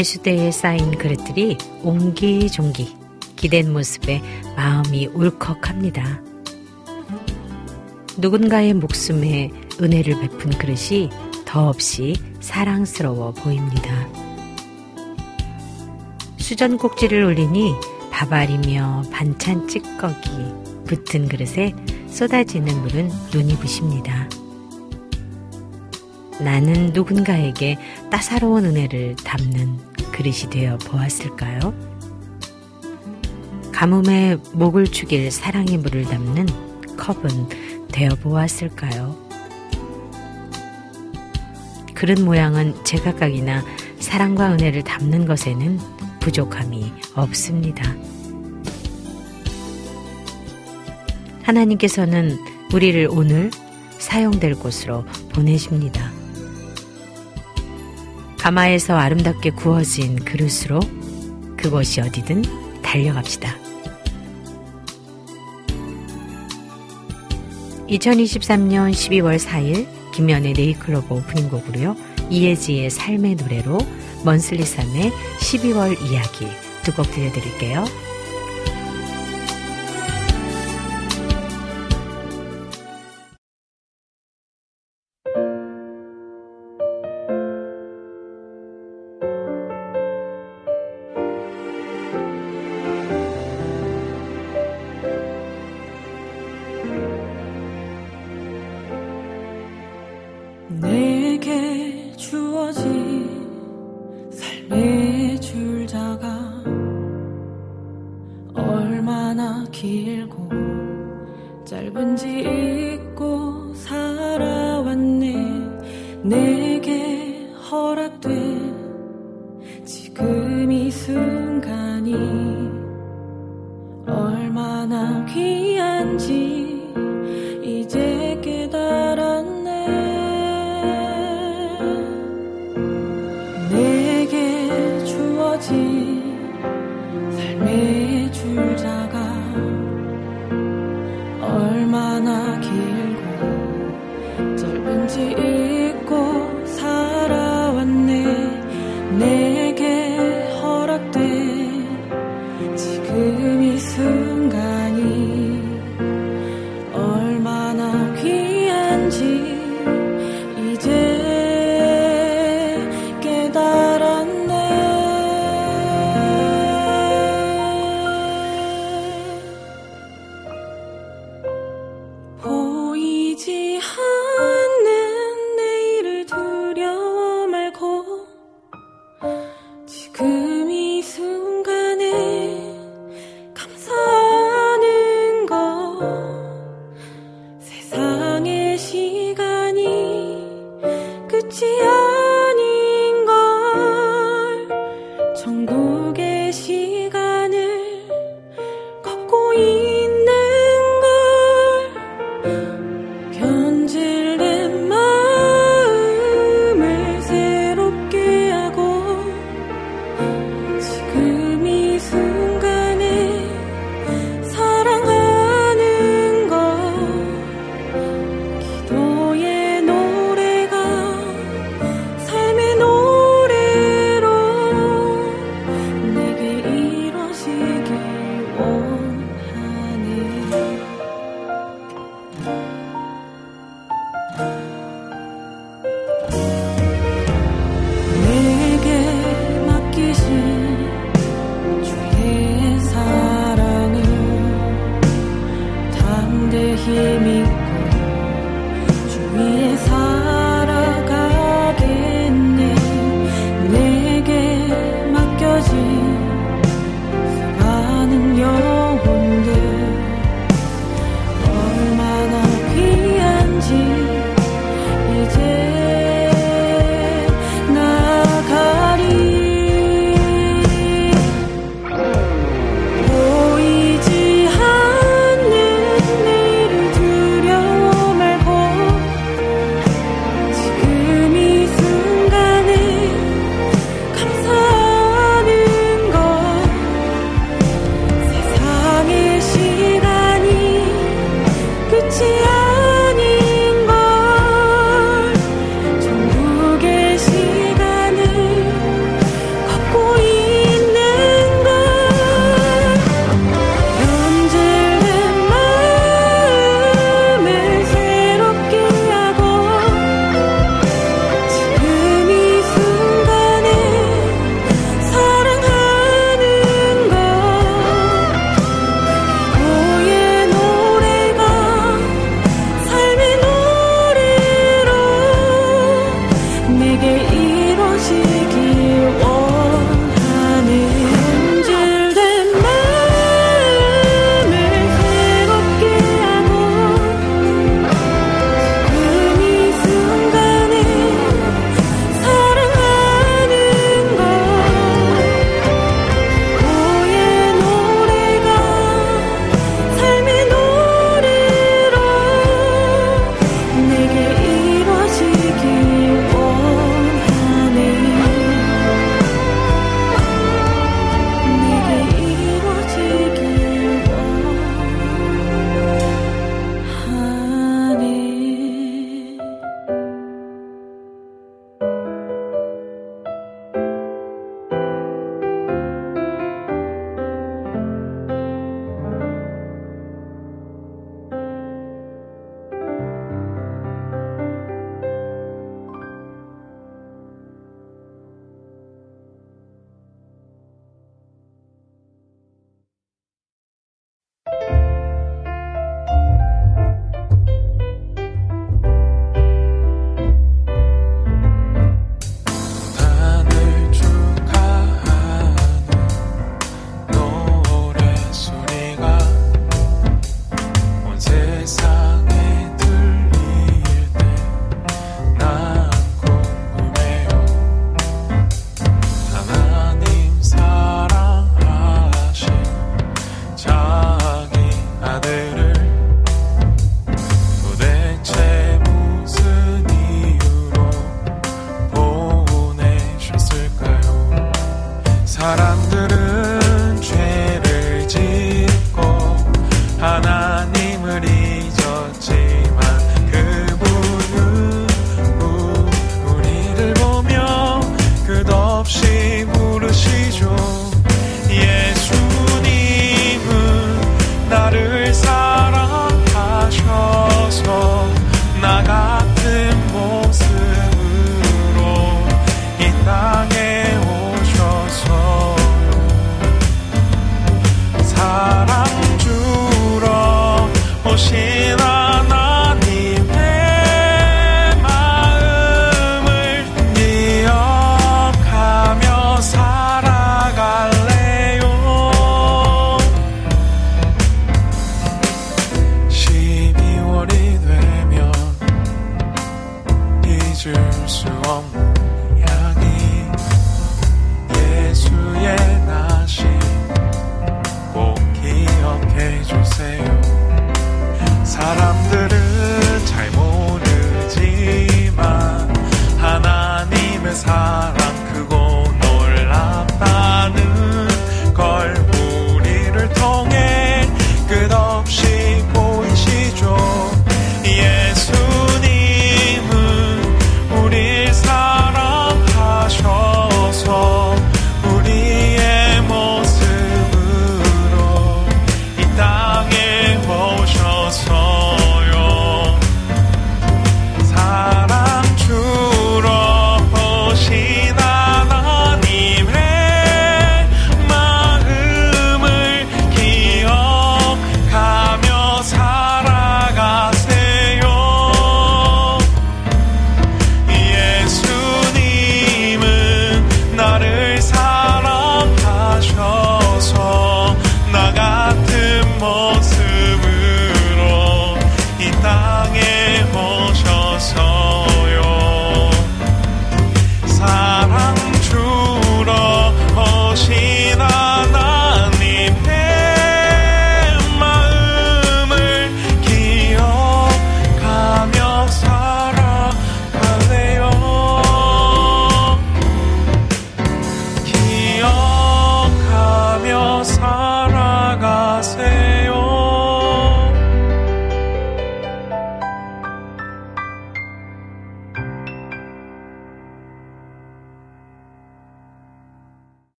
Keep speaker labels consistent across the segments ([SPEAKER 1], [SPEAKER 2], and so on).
[SPEAKER 1] 개수대에 쌓인 그릇들이 옹기종기 기댄 모습에 마음이 울컥합니다. 누군가의 목숨에 은혜를 베푼 그릇이 더없이 사랑스러워 보입니다. 수전 꼭지를 올리니 밥알이며 반찬 찌꺼기 붙은 그릇에 쏟아지는 물은 눈이 부십니다. 나는 누군가에게 따사로운 은혜를 담는 그릇이 되어 보았을까요? 가뭄에 목을 축일 사랑의 물을 담는 컵은 되어 보았을까요? 그릇 모양은 제각각이나 사랑과 은혜를 담는 것에는 부족함이 없습니다. 하나님께서는 우리를 오늘 사용될 곳으로 보내십니다. 가마에서 아름답게 구워진 그릇으로 그곳이 어디든 달려갑시다. 2023년 12월 4일 김연의 네이클로버 오프닝 곡으로요. 이혜지의 삶의 노래로 먼슬리삼의 12월 이야기 두 곡 들려드릴게요. 情。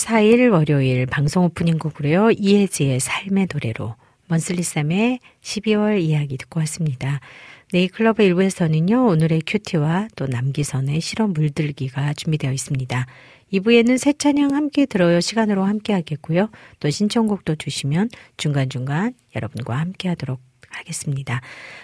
[SPEAKER 1] 4일 월요일 방송 오프닝 곡으로요. 이혜지의 삶의 노래로 Monthly Psalm의 12월 이야기 듣고 왔습니다. 네잎클로버 1부에서는요. 오늘의 QT와 또 남기선의 실험 물들기가 준비되어 있습니다. 2부에는 새 찬양 함께 들어요 시간으로 함께 하겠고요. 또 신청곡도 주시면 중간중간 여러분과 함께 하도록 하겠습니다.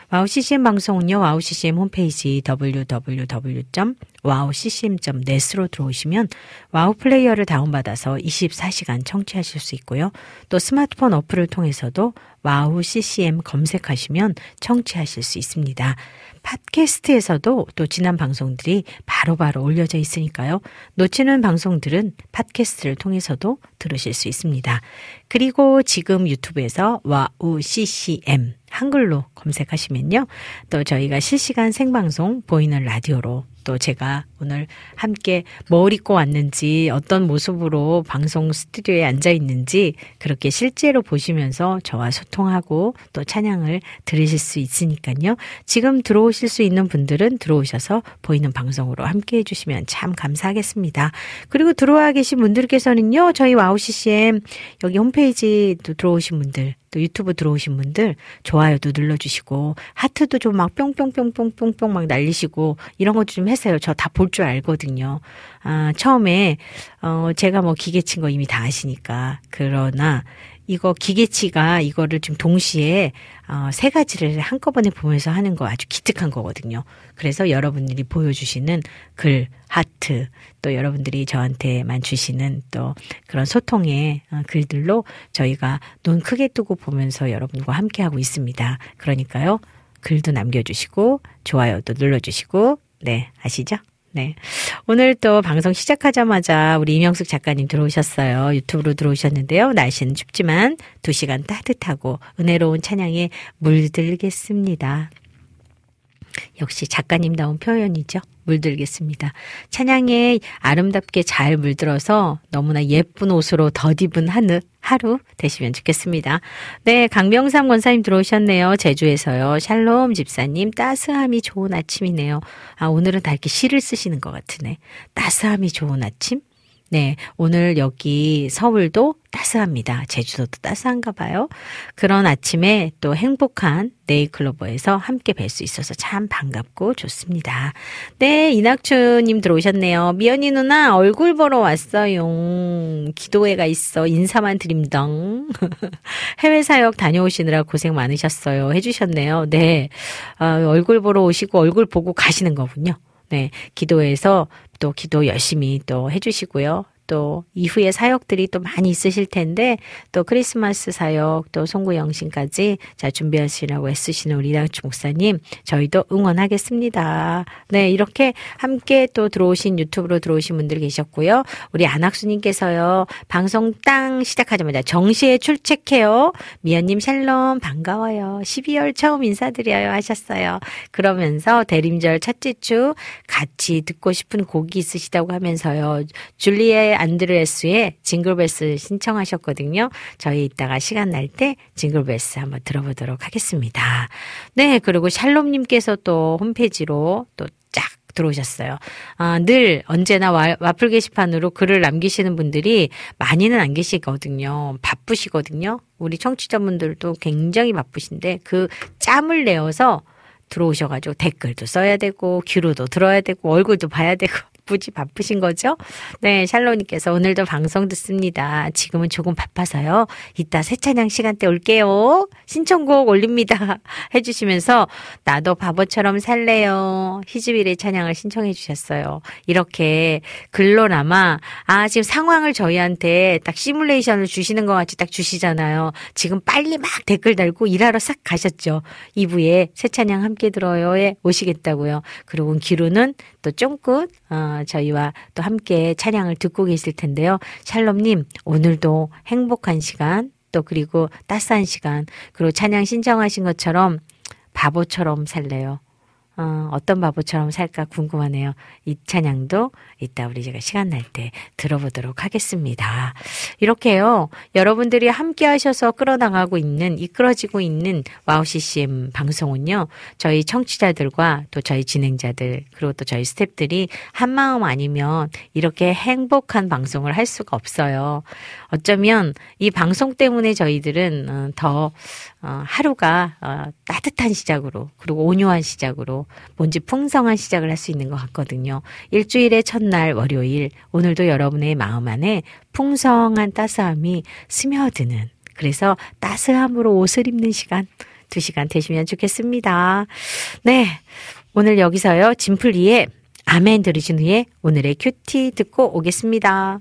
[SPEAKER 1] 와우 CCM 방송은요. 와우 CCM 홈페이지 www.wowccm.net으로 들어오시면 와우 플레이어를 다운받아서 24시간 청취하실 수 있고요. 또 스마트폰 어플을 통해서도 와우 CCM 검색하시면 청취하실 수 있습니다. 팟캐스트에서도 또 지난 방송들이 바로바로 바로 올려져 있으니까요. 놓치는 방송들은 팟캐스트를 통해서도 들으실 수 있습니다. 그리고 지금 유튜브에서 와우 CCM 한글로 검색하시면 요. 또 저희가 실시간 생방송 보이는 라디오로 또 제가 오늘 함께 뭘 입고 왔는지 어떤 모습으로 방송 스튜디오에 앉아 있는지 그렇게 실제로 보시면서 저와 소통하고 또 찬양을 들으실 수 있으니까요. 지금 들어오실 수 있는 분들은 들어오셔서 보이는 방송으로 함께 해주시면 참 감사하겠습니다. 그리고 들어와 계신 분들께서는요. 저희 와우 CCM 여기 홈페이지도 들어오신 분들 또 유튜브 들어오신 분들 좋아요도 눌러주시고 하트도 좀 막 뿅뿅뿅뿅뿅뿅 막 날리시고 이런 것좀 해서 요. 저 다 볼 줄 알거든요. 아, 처음에 어 제가 뭐 기계친 거 이미 다 아시니까 그러나 이거 기계치가 이거를 좀 동시에 어, 세 가지를 한꺼번에 보면서 하는 거 아주 기특한 거거든요. 그래서 여러분들이 보여주시는 글, 하트, 또 여러분들이 저한테만 주시는 또 그런 소통의 어, 글들로 저희가 눈 크게 뜨고 보면서 여러분과 함께하고 있습니다. 그러니까요. 글도 남겨주시고, 좋아요도 눌러주시고, 네, 아시죠? 네. 오늘 또 방송 시작하자마자 우리 이명숙 작가님 들어오셨어요. 유튜브로 들어오셨는데요. 날씨는 춥지만 두 시간 따뜻하고 은혜로운 찬양에 물들겠습니다. 역시 작가님다운 표현이죠. 물들겠습니다. 찬양에 아름답게 잘 물들어서 너무나 예쁜 옷으로 덧입은 하늘, 하루 되시면 좋겠습니다. 네, 강명삼 권사님 들어오셨네요. 제주에서요. 샬롬 집사님, 따스함이 좋은 아침이네요. 아, 오늘은 다 이렇게 시를 쓰시는 것 같으네. 따스함이 좋은 아침? 네, 오늘 여기 서울도 따스합니다. 제주도도 따스한가 봐요. 그런 아침에 또 행복한 네이클로버에서 함께 뵐 수 있어서 참 반갑고 좋습니다. 네, 이낙추님 들어오셨네요. 미연이 누나 얼굴 보러 왔어요. 기도회가 있어 인사만 드림덩. 해외 사역 다녀오시느라 고생 많으셨어요. 해주셨네요. 네, 어, 얼굴 보러 오시고 얼굴 보고 가시는 거군요. 네, 기도해서 또 기도 열심히 또 해주시고요. 또 이후에 사역들이 또 많이 있으실 텐데 또 크리스마스 사역 또 송구 영신까지 자 준비하시라고 애쓰시는 우리 이다치 목사님 저희도 응원하겠습니다. 네 이렇게 함께 또 들어오신 유튜브로 들어오신 분들 계셨고요. 우리 안학수님께서요 방송 땅 시작하자마자 정시에 출첵해요. 미연님 샬롬 반가워요. 12월 처음 인사드려요 하셨어요. 그러면서 대림절 첫째 주 같이 듣고 싶은 곡이 있으시다고 하면서요. 줄리에 안드레스의 징글벨스 신청하셨거든요. 저희 이따가 시간 날 때 징글벨스 한번 들어보도록 하겠습니다. 네, 그리고 샬롬님께서 또 홈페이지로 또 쫙 들어오셨어요. 아, 늘 언제나 와, 와플 게시판으로 글을 남기시는 분들이 많이는 안 계시거든요. 바쁘시거든요. 우리 청취자분들도 굉장히 바쁘신데 그 짬을 내어서 들어오셔가지고 댓글도 써야 되고 귀로도 들어야 되고 얼굴도 봐야 되고 바쁘지 바쁘신 거죠? 네, 샬로님께서 오늘도 방송 듣습니다. 지금은 조금 바빠서요. 이따 새 찬양 시간 때 올게요. 신청곡 올립니다. 해주시면서 나도 바보처럼 살래요. 희즈빌의 찬양을 신청해 주셨어요. 이렇게 글로나마 아 지금 상황을 저희한테 딱 시뮬레이션을 주시는 것 같이 딱 주시잖아요. 지금 빨리 막 댓글 달고 일하러 싹 가셨죠. 2부에 새 찬양 함께 들어요에 오시겠다고요. 그리고 기루는 또 쫑긋 어, 저희와 또 함께 찬양을 듣고 계실 텐데요. 샬롬님 오늘도 행복한 시간 또 그리고 따스한 시간 그리고 찬양 신청하신 것처럼 바보처럼 살래요. 어, 어떤 바보처럼 살까 궁금하네요. 이 찬양도 이따 우리 제가 시간 날 때 들어보도록 하겠습니다. 이렇게요. 여러분들이 함께 하셔서 끌어나가고 있는, 이끌어지고 있는 와우 CCM 방송은요. 저희 청취자들과 또 저희 진행자들, 그리고 또 저희 스탭들이 한마음 아니면 이렇게 행복한 방송을 할 수가 없어요. 어쩌면 이 방송 때문에 저희들은 어, 더 어, 하루가 어, 따뜻한 시작으로 그리고 온유한 시작으로 뭔지 풍성한 시작을 할 수 있는 것 같거든요. 일주일의 첫날 월요일 오늘도 여러분의 마음 안에 풍성한 따스함이 스며드는 그래서 따스함으로 옷을 입는 시간 두 시간 되시면 좋겠습니다. 네. 오늘 여기서요. 진플리의 아멘 들으신 후에 오늘의 큐티 듣고 오겠습니다.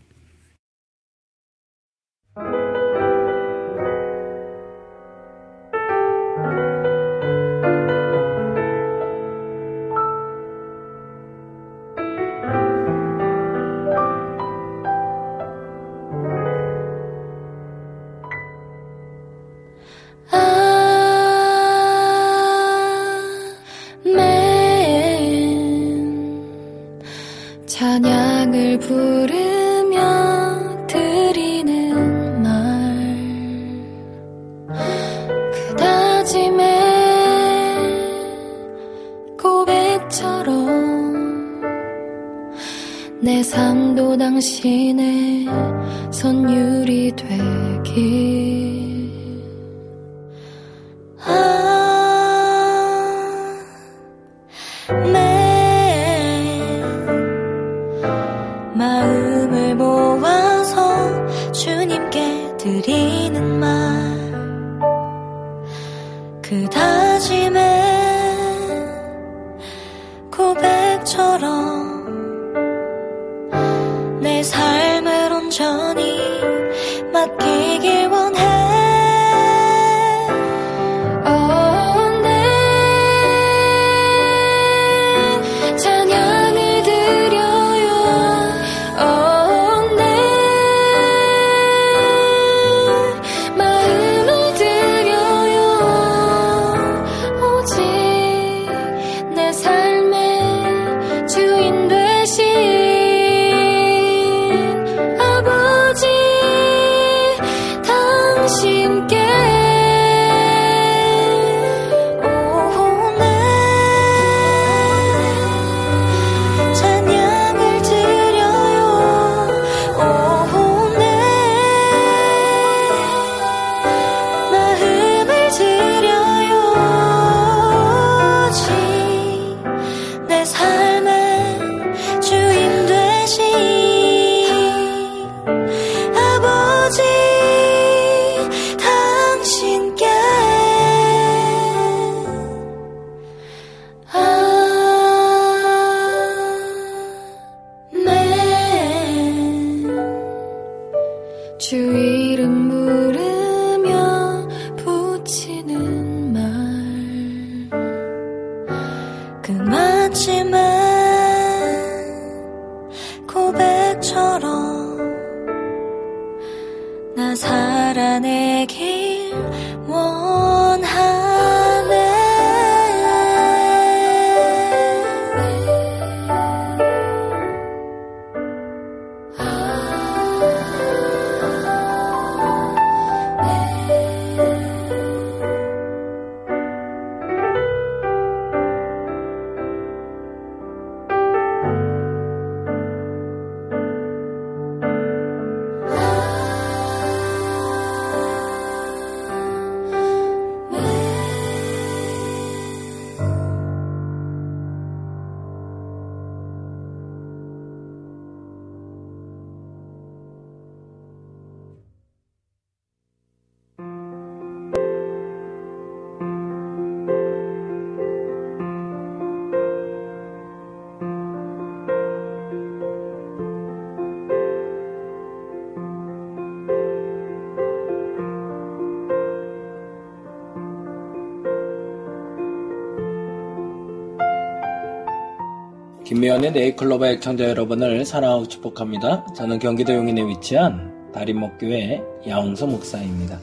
[SPEAKER 2] 연의 네이클로바 애청자 여러분을 사랑하고 축복합니다. 저는 경기도 용인에 위치한 다림목교회 야홍서 목사입니다.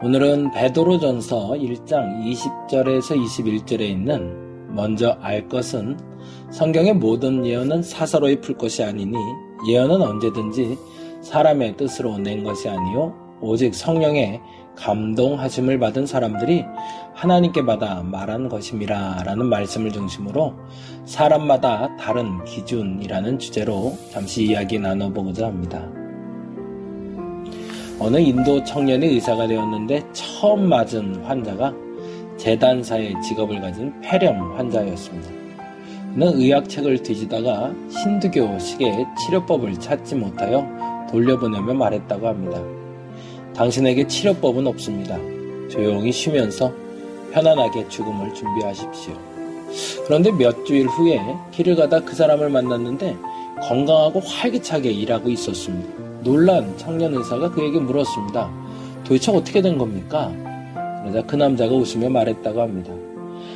[SPEAKER 2] 오늘은 베드로전서 1장 20절에서 21절에 있는 먼저 알 것은 성경의 모든 예언은 사사로이 풀 것이 아니니 예언은 언제든지 사람의 뜻으로 낸 것이 아니요 오직 성령의 감동하심을 받은 사람들이 하나님께 받아 말한 것임이라 라는 말씀을 중심으로 사람마다 다른 기준이라는 주제로 잠시 이야기 나눠보고자 합니다. 어느 인도 청년이 의사가 되었는데 처음 맞은 환자가 재단사의 직업을 가진 폐렴 환자였습니다. 그는 의학책을 뒤지다가 힌두교 식의 치료법을 찾지 못하여 돌려보내며 말했다고 합니다. 당신에게 치료법은 없습니다. 조용히 쉬면서 편안하게 죽음을 준비하십시오. 그런데 몇 주일 후에 길을 가다 그 사람을 만났는데 건강하고 활기차게 일하고 있었습니다. 놀란 청년 의사가 그에게 물었습니다. 도대체 어떻게 된 겁니까? 그러자 그 남자가 웃으며 말했다고 합니다.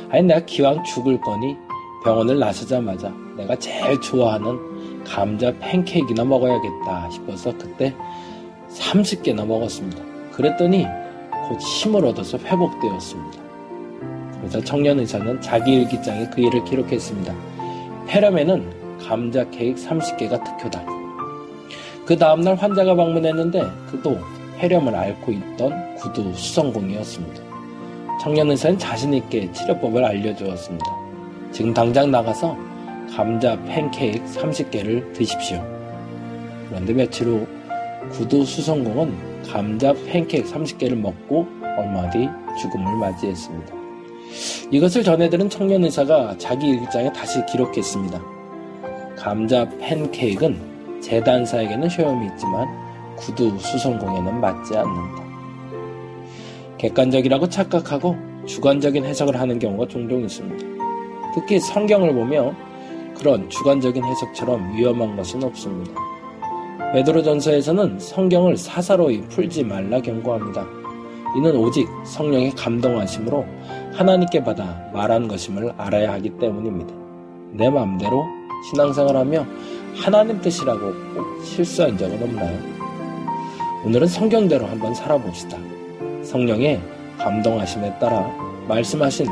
[SPEAKER 2] 아니 내가 기왕 죽을 거니 병원을 나서자마자 내가 제일 좋아하는 감자 팬케이크나 먹어야겠다 싶어서 그때 30개나 먹었습니다. 그랬더니 곧 힘을 얻어서 회복되었습니다. 그래서 청년 의사는 자기 일기장에 그 일을 기록했습니다. 폐렴에는 감자 케이크 30개가 특효다. 그 다음날 환자가 방문했는데 그도 폐렴을 앓고 있던 구두 수성공이었습니다. 청년 의사는 자신있게 치료법을 알려주었습니다. 지금 당장 나가서 감자 팬케이크 30개를 드십시오. 그런데 며칠 후 구두 수성공은 감자 팬케이크 30개를 먹고 얼마 뒤 죽음을 맞이했습니다. 이것을 전해들은 청년 의사가 자기 일기장에 다시 기록했습니다. 감자 팬케이크는 재단사에게는 효험이 있지만 구두 수성공에는 맞지 않는다. 객관적이라고 착각하고 주관적인 해석을 하는 경우가 종종 있습니다. 특히 성경을 보며 그런 주관적인 해석처럼 위험한 것은 없습니다. 베드로전서에서는 성경을 사사로이 풀지 말라 경고합니다. 이는 오직 성령의 감동하심으로 하나님께 받아 말한 것임을 알아야 하기 때문입니다. 내 마음대로 신앙생활하며 하나님 뜻이라고 꼭 실수한 적은 없나요? 오늘은 성경대로 한번 살아봅시다. 성령의 감동하심에 따라 말씀하신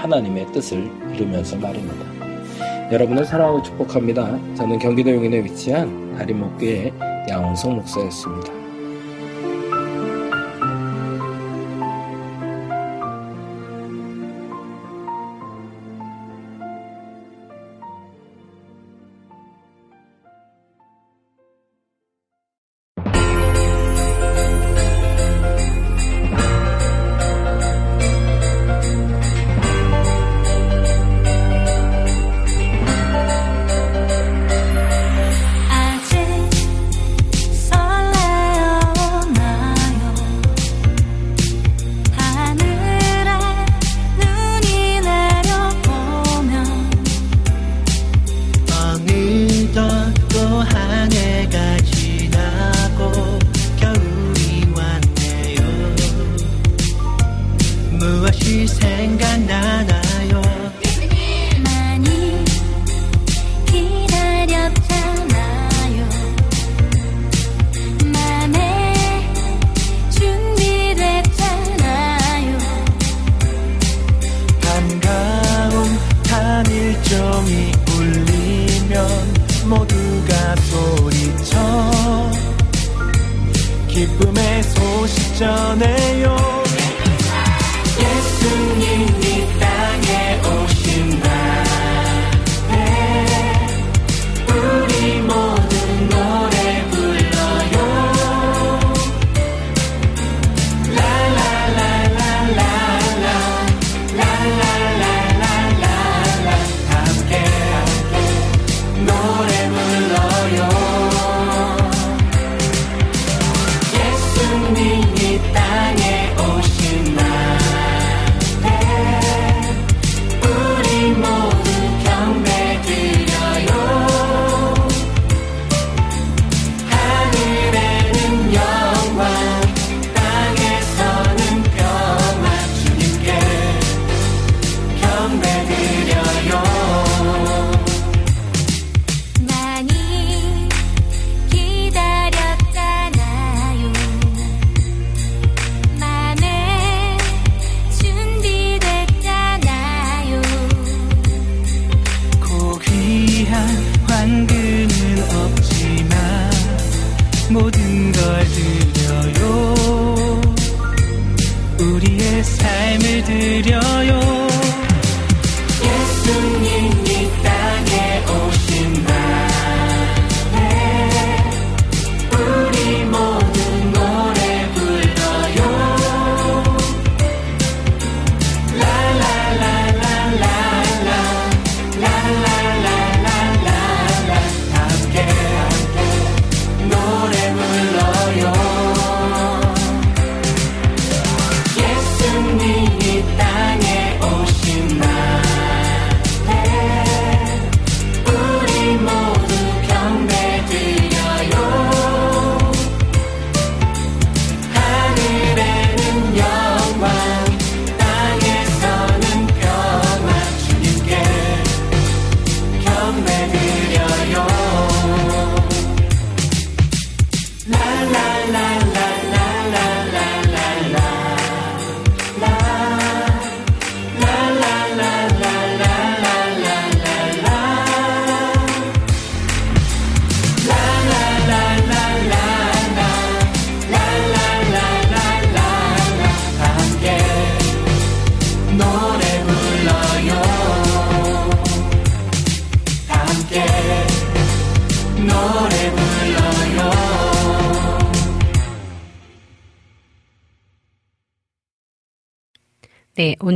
[SPEAKER 2] 하나님의 뜻을 이루면서 말입니다. 여러분을 사랑하고 축복합니다. 저는 경기도 용인에 위치한 다림목교의 양홍성 목사였습니다.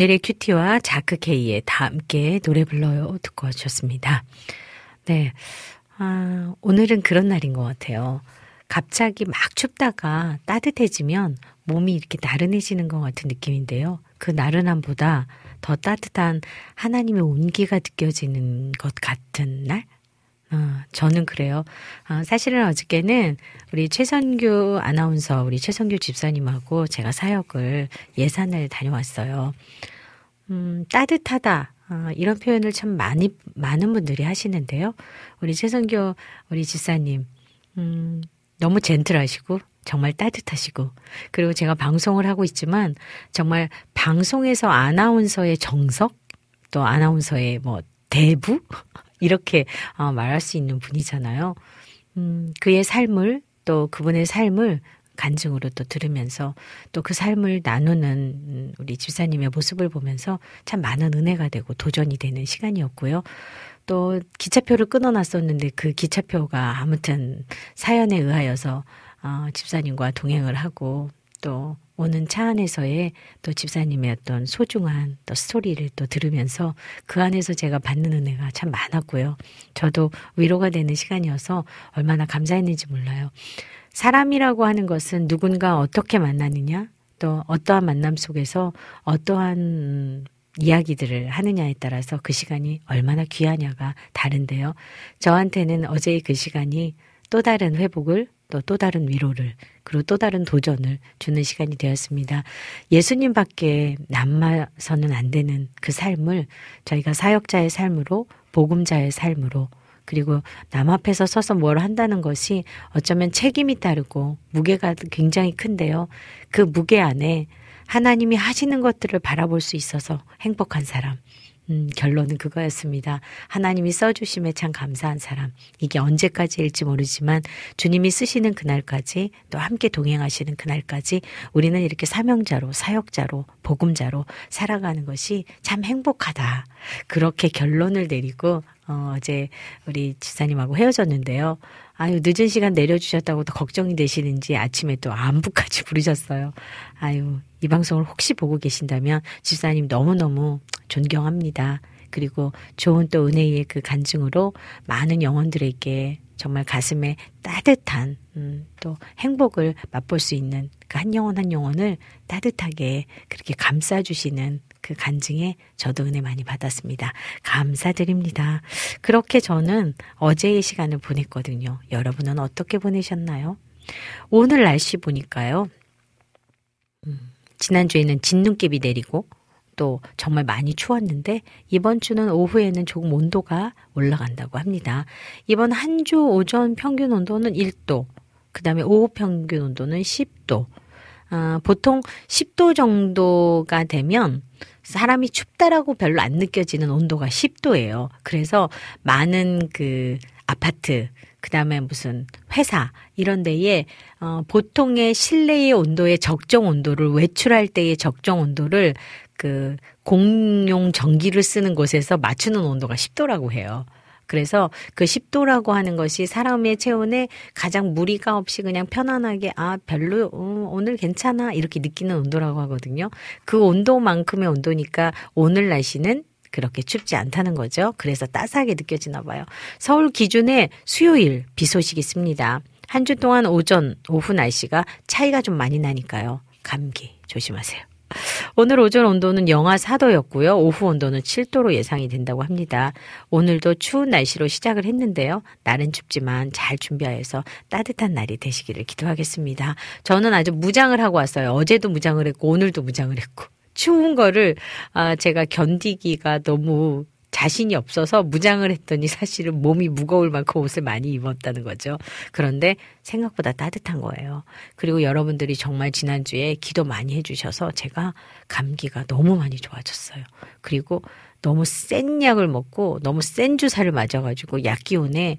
[SPEAKER 1] 네, 오늘의 큐티와 자크 케이의 다 함께 노래 불러요 듣고 오셨습니다. 네, 아, 오늘은 그런 날인 것 같아요. 갑자기 막 춥다가 따뜻해지면 몸이 이렇게 나른해지는 것 같은 느낌인데요. 그 나른함보다 더 따뜻한 하나님의 온기가 느껴지는 것 같은 날? 어, 저는 그래요. 어, 사실은 어저께는 우리 최선규 아나운서, 우리 최선규 집사님하고 제가 사역을 예산을 다녀왔어요. 음, 따뜻하다. 어, 이런 표현을 참 많이, 많은 분들이 하시는데요. 우리 최선규, 우리 집사님, 음, 너무 젠틀하시고, 정말 따뜻하시고, 그리고 제가 방송을 하고 있지만, 정말 방송에서 아나운서의 정석, 또 아나운서의 뭐, 대부? 이렇게 어, 말할 수 있는 분이잖아요. 음, 그의 삶을 또 그분의 삶을 간증으로 또 들으면서 또 그 삶을 나누는 우리 집사님의 모습을 보면서 참 많은 은혜가 되고 도전이 되는 시간이었고요. 또 기차표를 끊어놨었는데 그 기차표가 아무튼 사연에 의하여서 어, 집사님과 동행을 하고 또 오는 차 안에서의 또 집사님의 어떤 소중한 또 스토리를 또 들으면서 그 안에서 제가 받는 은혜가 참 많았고요. 저도 위로가 되는 시간이어서 얼마나 감사했는지 몰라요. 사람이라고 하는 것은 누군가 어떻게 만나느냐, 또 어떠한 만남 속에서 어떠한 이야기들을 하느냐에 따라서 그 시간이 얼마나 귀하냐가 다른데요. 저한테는 어제의 그 시간이 또 다른 회복을 또 또 다른 위로를 그리고 또 다른 도전을 주는 시간이 되었습니다. 예수님밖에 남아서는 안 되는 그 삶을 저희가 사역자의 삶으로 복음자의 삶으로 그리고 남 앞에서 서서 뭘 한다는 것이 어쩌면 책임이 따르고 무게가 굉장히 큰데요. 그 무게 안에 하나님이 하시는 것들을 바라볼 수 있어서 행복한 사람. 음, 결론은 그거였습니다. 하나님이 써주심에 참 감사한 사람. 이게 언제까지일지 모르지만 주님이 쓰시는 그날까지 또 함께 동행하시는 그날까지 우리는 이렇게 사명자로, 사역자로, 복음자로 살아가는 것이 참 행복하다. 그렇게 결론을 내리고 어, 어제 우리 집사님하고 헤어졌는데요. 아유, 늦은 시간 내려주셨다고 도 걱정이 되시는지 아침에 또 안부까지 부르셨어요. 아유, 이 방송을 혹시 보고 계신다면 집사님 너무너무 존경합니다. 그리고 좋은 또 은혜의 그 간증으로 많은 영혼들에게 정말 가슴에 따뜻한 음, 또 행복을 맛볼 수 있는 그 한 영혼 한 영혼을 따뜻하게 그렇게 감싸주시는 그 간증에 저도 은혜 많이 받았습니다. 감사드립니다. 그렇게 저는 어제의 시간을 보냈거든요. 여러분은 어떻게 보내셨나요? 오늘 날씨 보니까요. 음, 지난주에는 진눈깨비 내리고 또 정말 많이 추웠는데 이번 주는 오후에는 조금 온도가 올라간다고 합니다. 이번 한 주 오전 평균 온도는 1도, 그 다음에 오후 평균 온도는 10도. 아, 보통 10도 정도가 되면 사람이 춥다라고 별로 안 느껴지는 온도가 10도예요. 그래서 많은 그 아파트, 그 다음에 무슨 회사, 이런 데에, 어, 보통의 실내의 온도의 적정 온도를 외출할 때의 적정 온도를 그 공용 전기를 쓰는 곳에서 맞추는 온도가 10도라고 해요. 그래서 그 10도라고 하는 것이 사람의 체온에 가장 무리가 없이 그냥 편안하게 아 별로 어, 오늘 괜찮아 이렇게 느끼는 온도라고 하거든요. 그 온도만큼의 온도니까 오늘 날씨는 그렇게 춥지 않다는 거죠. 그래서 따스하게 느껴지나 봐요. 서울 기준에 수요일 비 소식 있습니다. 한 주 동안 오전, 오후 날씨가 차이가 좀 많이 나니까요. 감기 조심하세요. 오늘 오전 온도는 영하 4도였고요. 오후 온도는 7도로 예상이 된다고 합니다. 오늘도 추운 날씨로 시작을 했는데요. 날은 춥지만 잘 준비해서 따뜻한 날이 되시기를 기도하겠습니다. 저는 아주 무장을 하고 왔어요. 어제도 무장을 했고 오늘도 무장을 했고. 추운 거를 아 제가 견디기가 너무 자신이 없어서 무장을 했더니 사실은 몸이 무거울 만큼 옷을 많이 입었다는 거죠. 그런데 생각보다 따뜻한 거예요. 그리고 여러분들이 정말 지난주에 기도 많이 해주셔서 제가 감기가 너무 많이 좋아졌어요. 그리고 너무 센 약을 먹고 너무 센 주사를 맞아가지고 약 기운에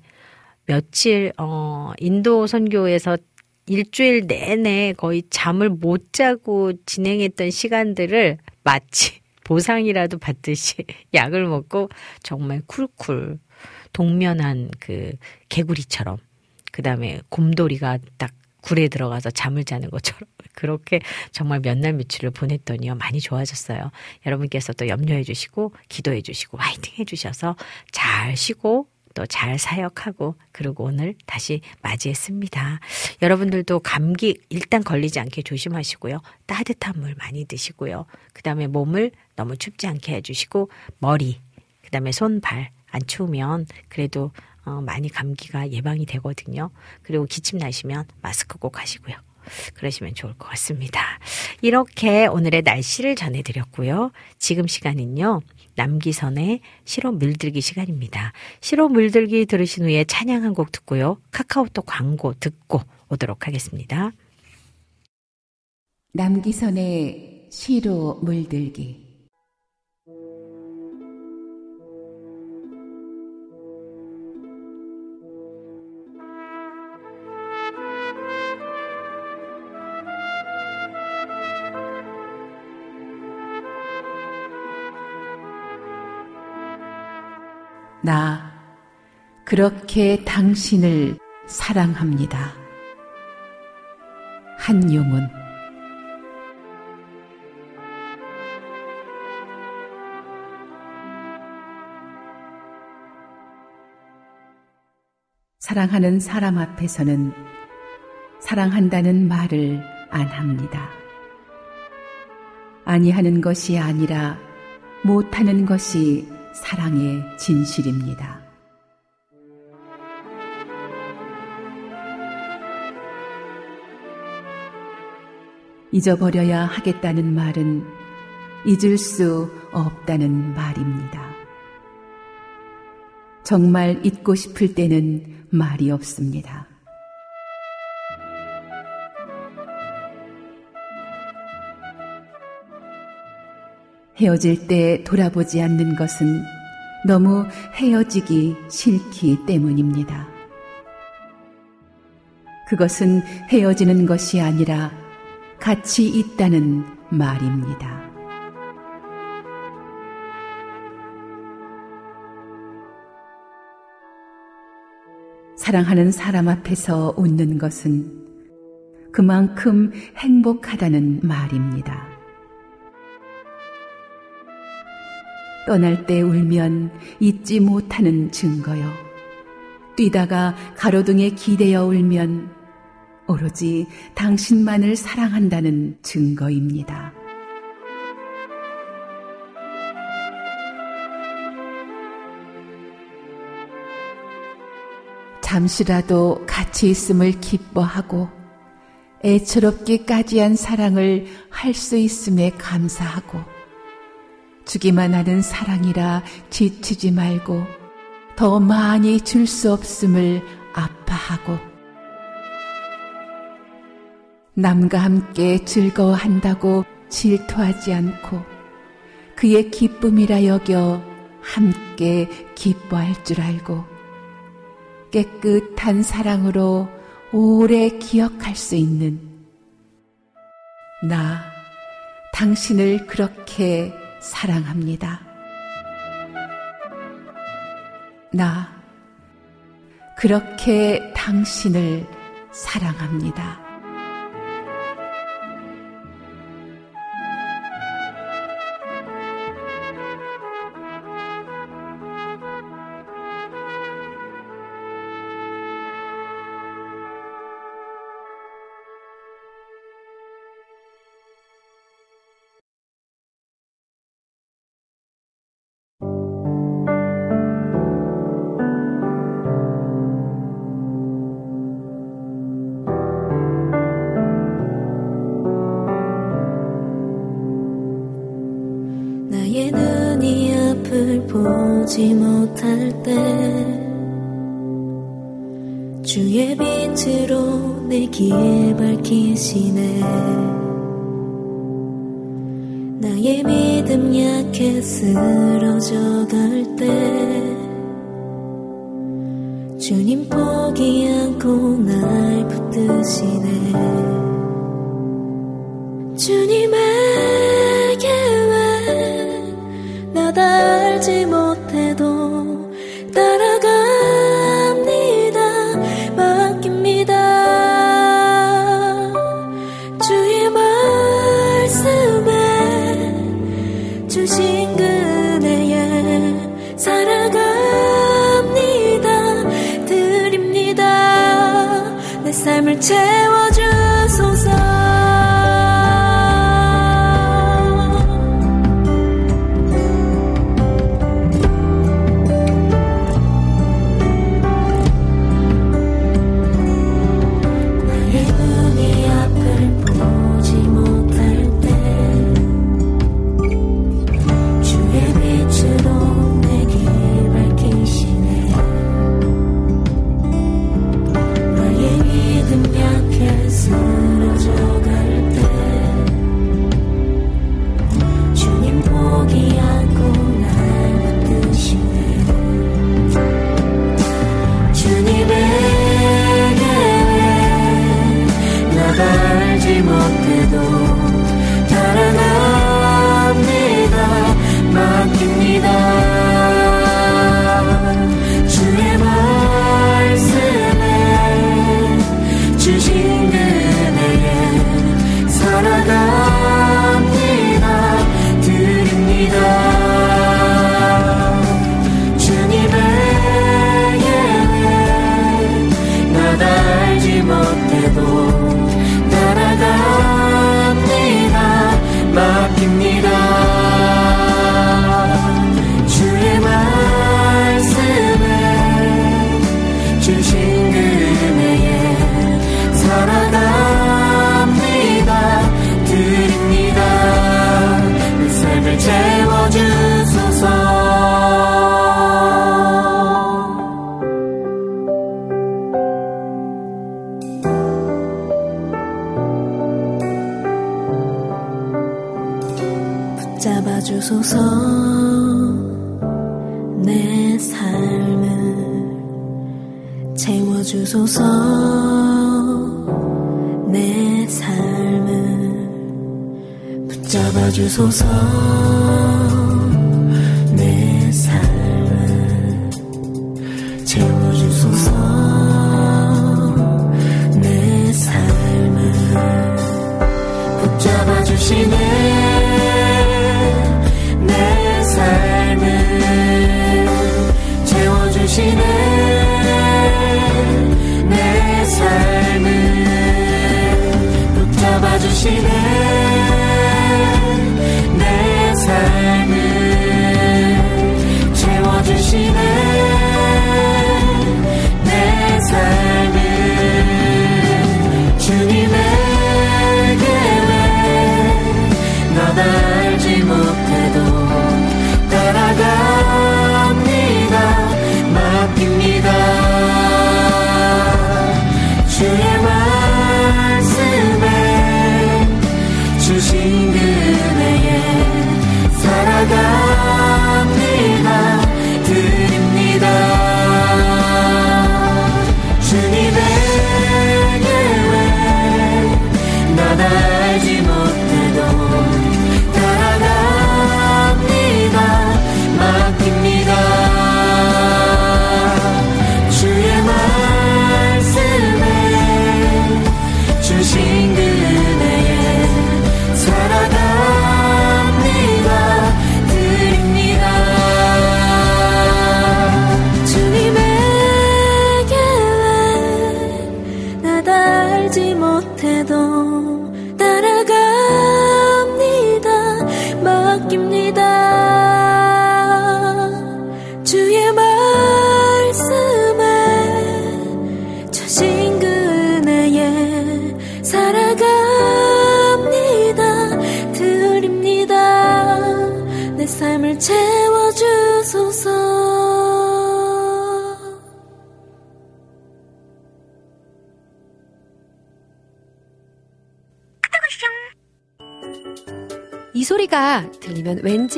[SPEAKER 1] 며칠, 어, 인도 선교에서 일주일 내내 거의 잠을 못 자고 진행했던 시간들을 마치 보상이라도 받듯이 약을 먹고 정말 쿨쿨 동면한 그 개구리처럼 그 다음에 곰돌이가 딱 굴에 들어가서 잠을 자는 것처럼 그렇게 정말 몇 날 며칠을 보냈더니요 많이 좋아졌어요. 여러분께서 또 염려해 주시고 기도해 주시고 화이팅 해 주셔서 잘 쉬고 또 잘 사역하고 그리고 오늘 다시 맞이했습니다. 여러분들도 감기 일단 걸리지 않게 조심하시고요. 따뜻한 물 많이 드시고요. 그 다음에 몸을 너무 춥지 않게 해주시고 머리, 그 다음에 손, 발 안 추우면 그래도 어, 많이 감기가 예방이 되거든요. 그리고 기침 나시면 마스크 꼭 하시고요. 그러시면 좋을 것 같습니다. 이렇게 오늘의 날씨를 전해드렸고요. 지금 시간은요. 남기선의 시로 물들기 시간입니다. 시로 물들기 들으신 후에 찬양 한 곡 듣고요. 카카오톡 광고 듣고 오도록 하겠습니다.
[SPEAKER 3] 남기선의 시로 물들기 나 그렇게 당신을 사랑합니다. 한용운 사랑하는 사람 앞에서는 사랑한다는 말을 안 합니다. 아니하는 것이 아니라 못하는 것이 사랑의 진실입니다. 잊어버려야 하겠다는 말은 잊을 수 없다는 말입니다. 정말 잊고 싶을 때는 말이 없습니다. 헤어질 때 돌아보지 않는 것은 너무 헤어지기 싫기 때문입니다. 그것은 헤어지는 것이 아니라 같이 있다는 말입니다. 사랑하는 사람 앞에서 웃는 것은 그만큼 행복하다는 말입니다. 떠날 때 울면 잊지 못하는 증거요. 뛰다가 가로등에 기대어 울면 오로지 당신만을 사랑한다는 증거입니다. 잠시라도 같이 있음을 기뻐하고 애처롭기까지 한 사랑을 할 수 있음에 감사하고 주기만 하는 사랑이라 지치지 말고 더 많이 줄 수 없음을 아파하고 남과 함께 즐거워한다고 질투하지 않고 그의 기쁨이라 여겨 함께 기뻐할 줄 알고 깨끗한 사랑으로 오래 기억할 수 있는 나 당신을 그렇게 사랑합니다. 나 그렇게 당신을 사랑합니다.
[SPEAKER 4] 빛으로 내길 밝히시네 나의 믿음 약해 쓰러져 갈 때 주님 포기 않고 날 붙드시네. 주님에게 왜 나다 알지 못해도 따라갑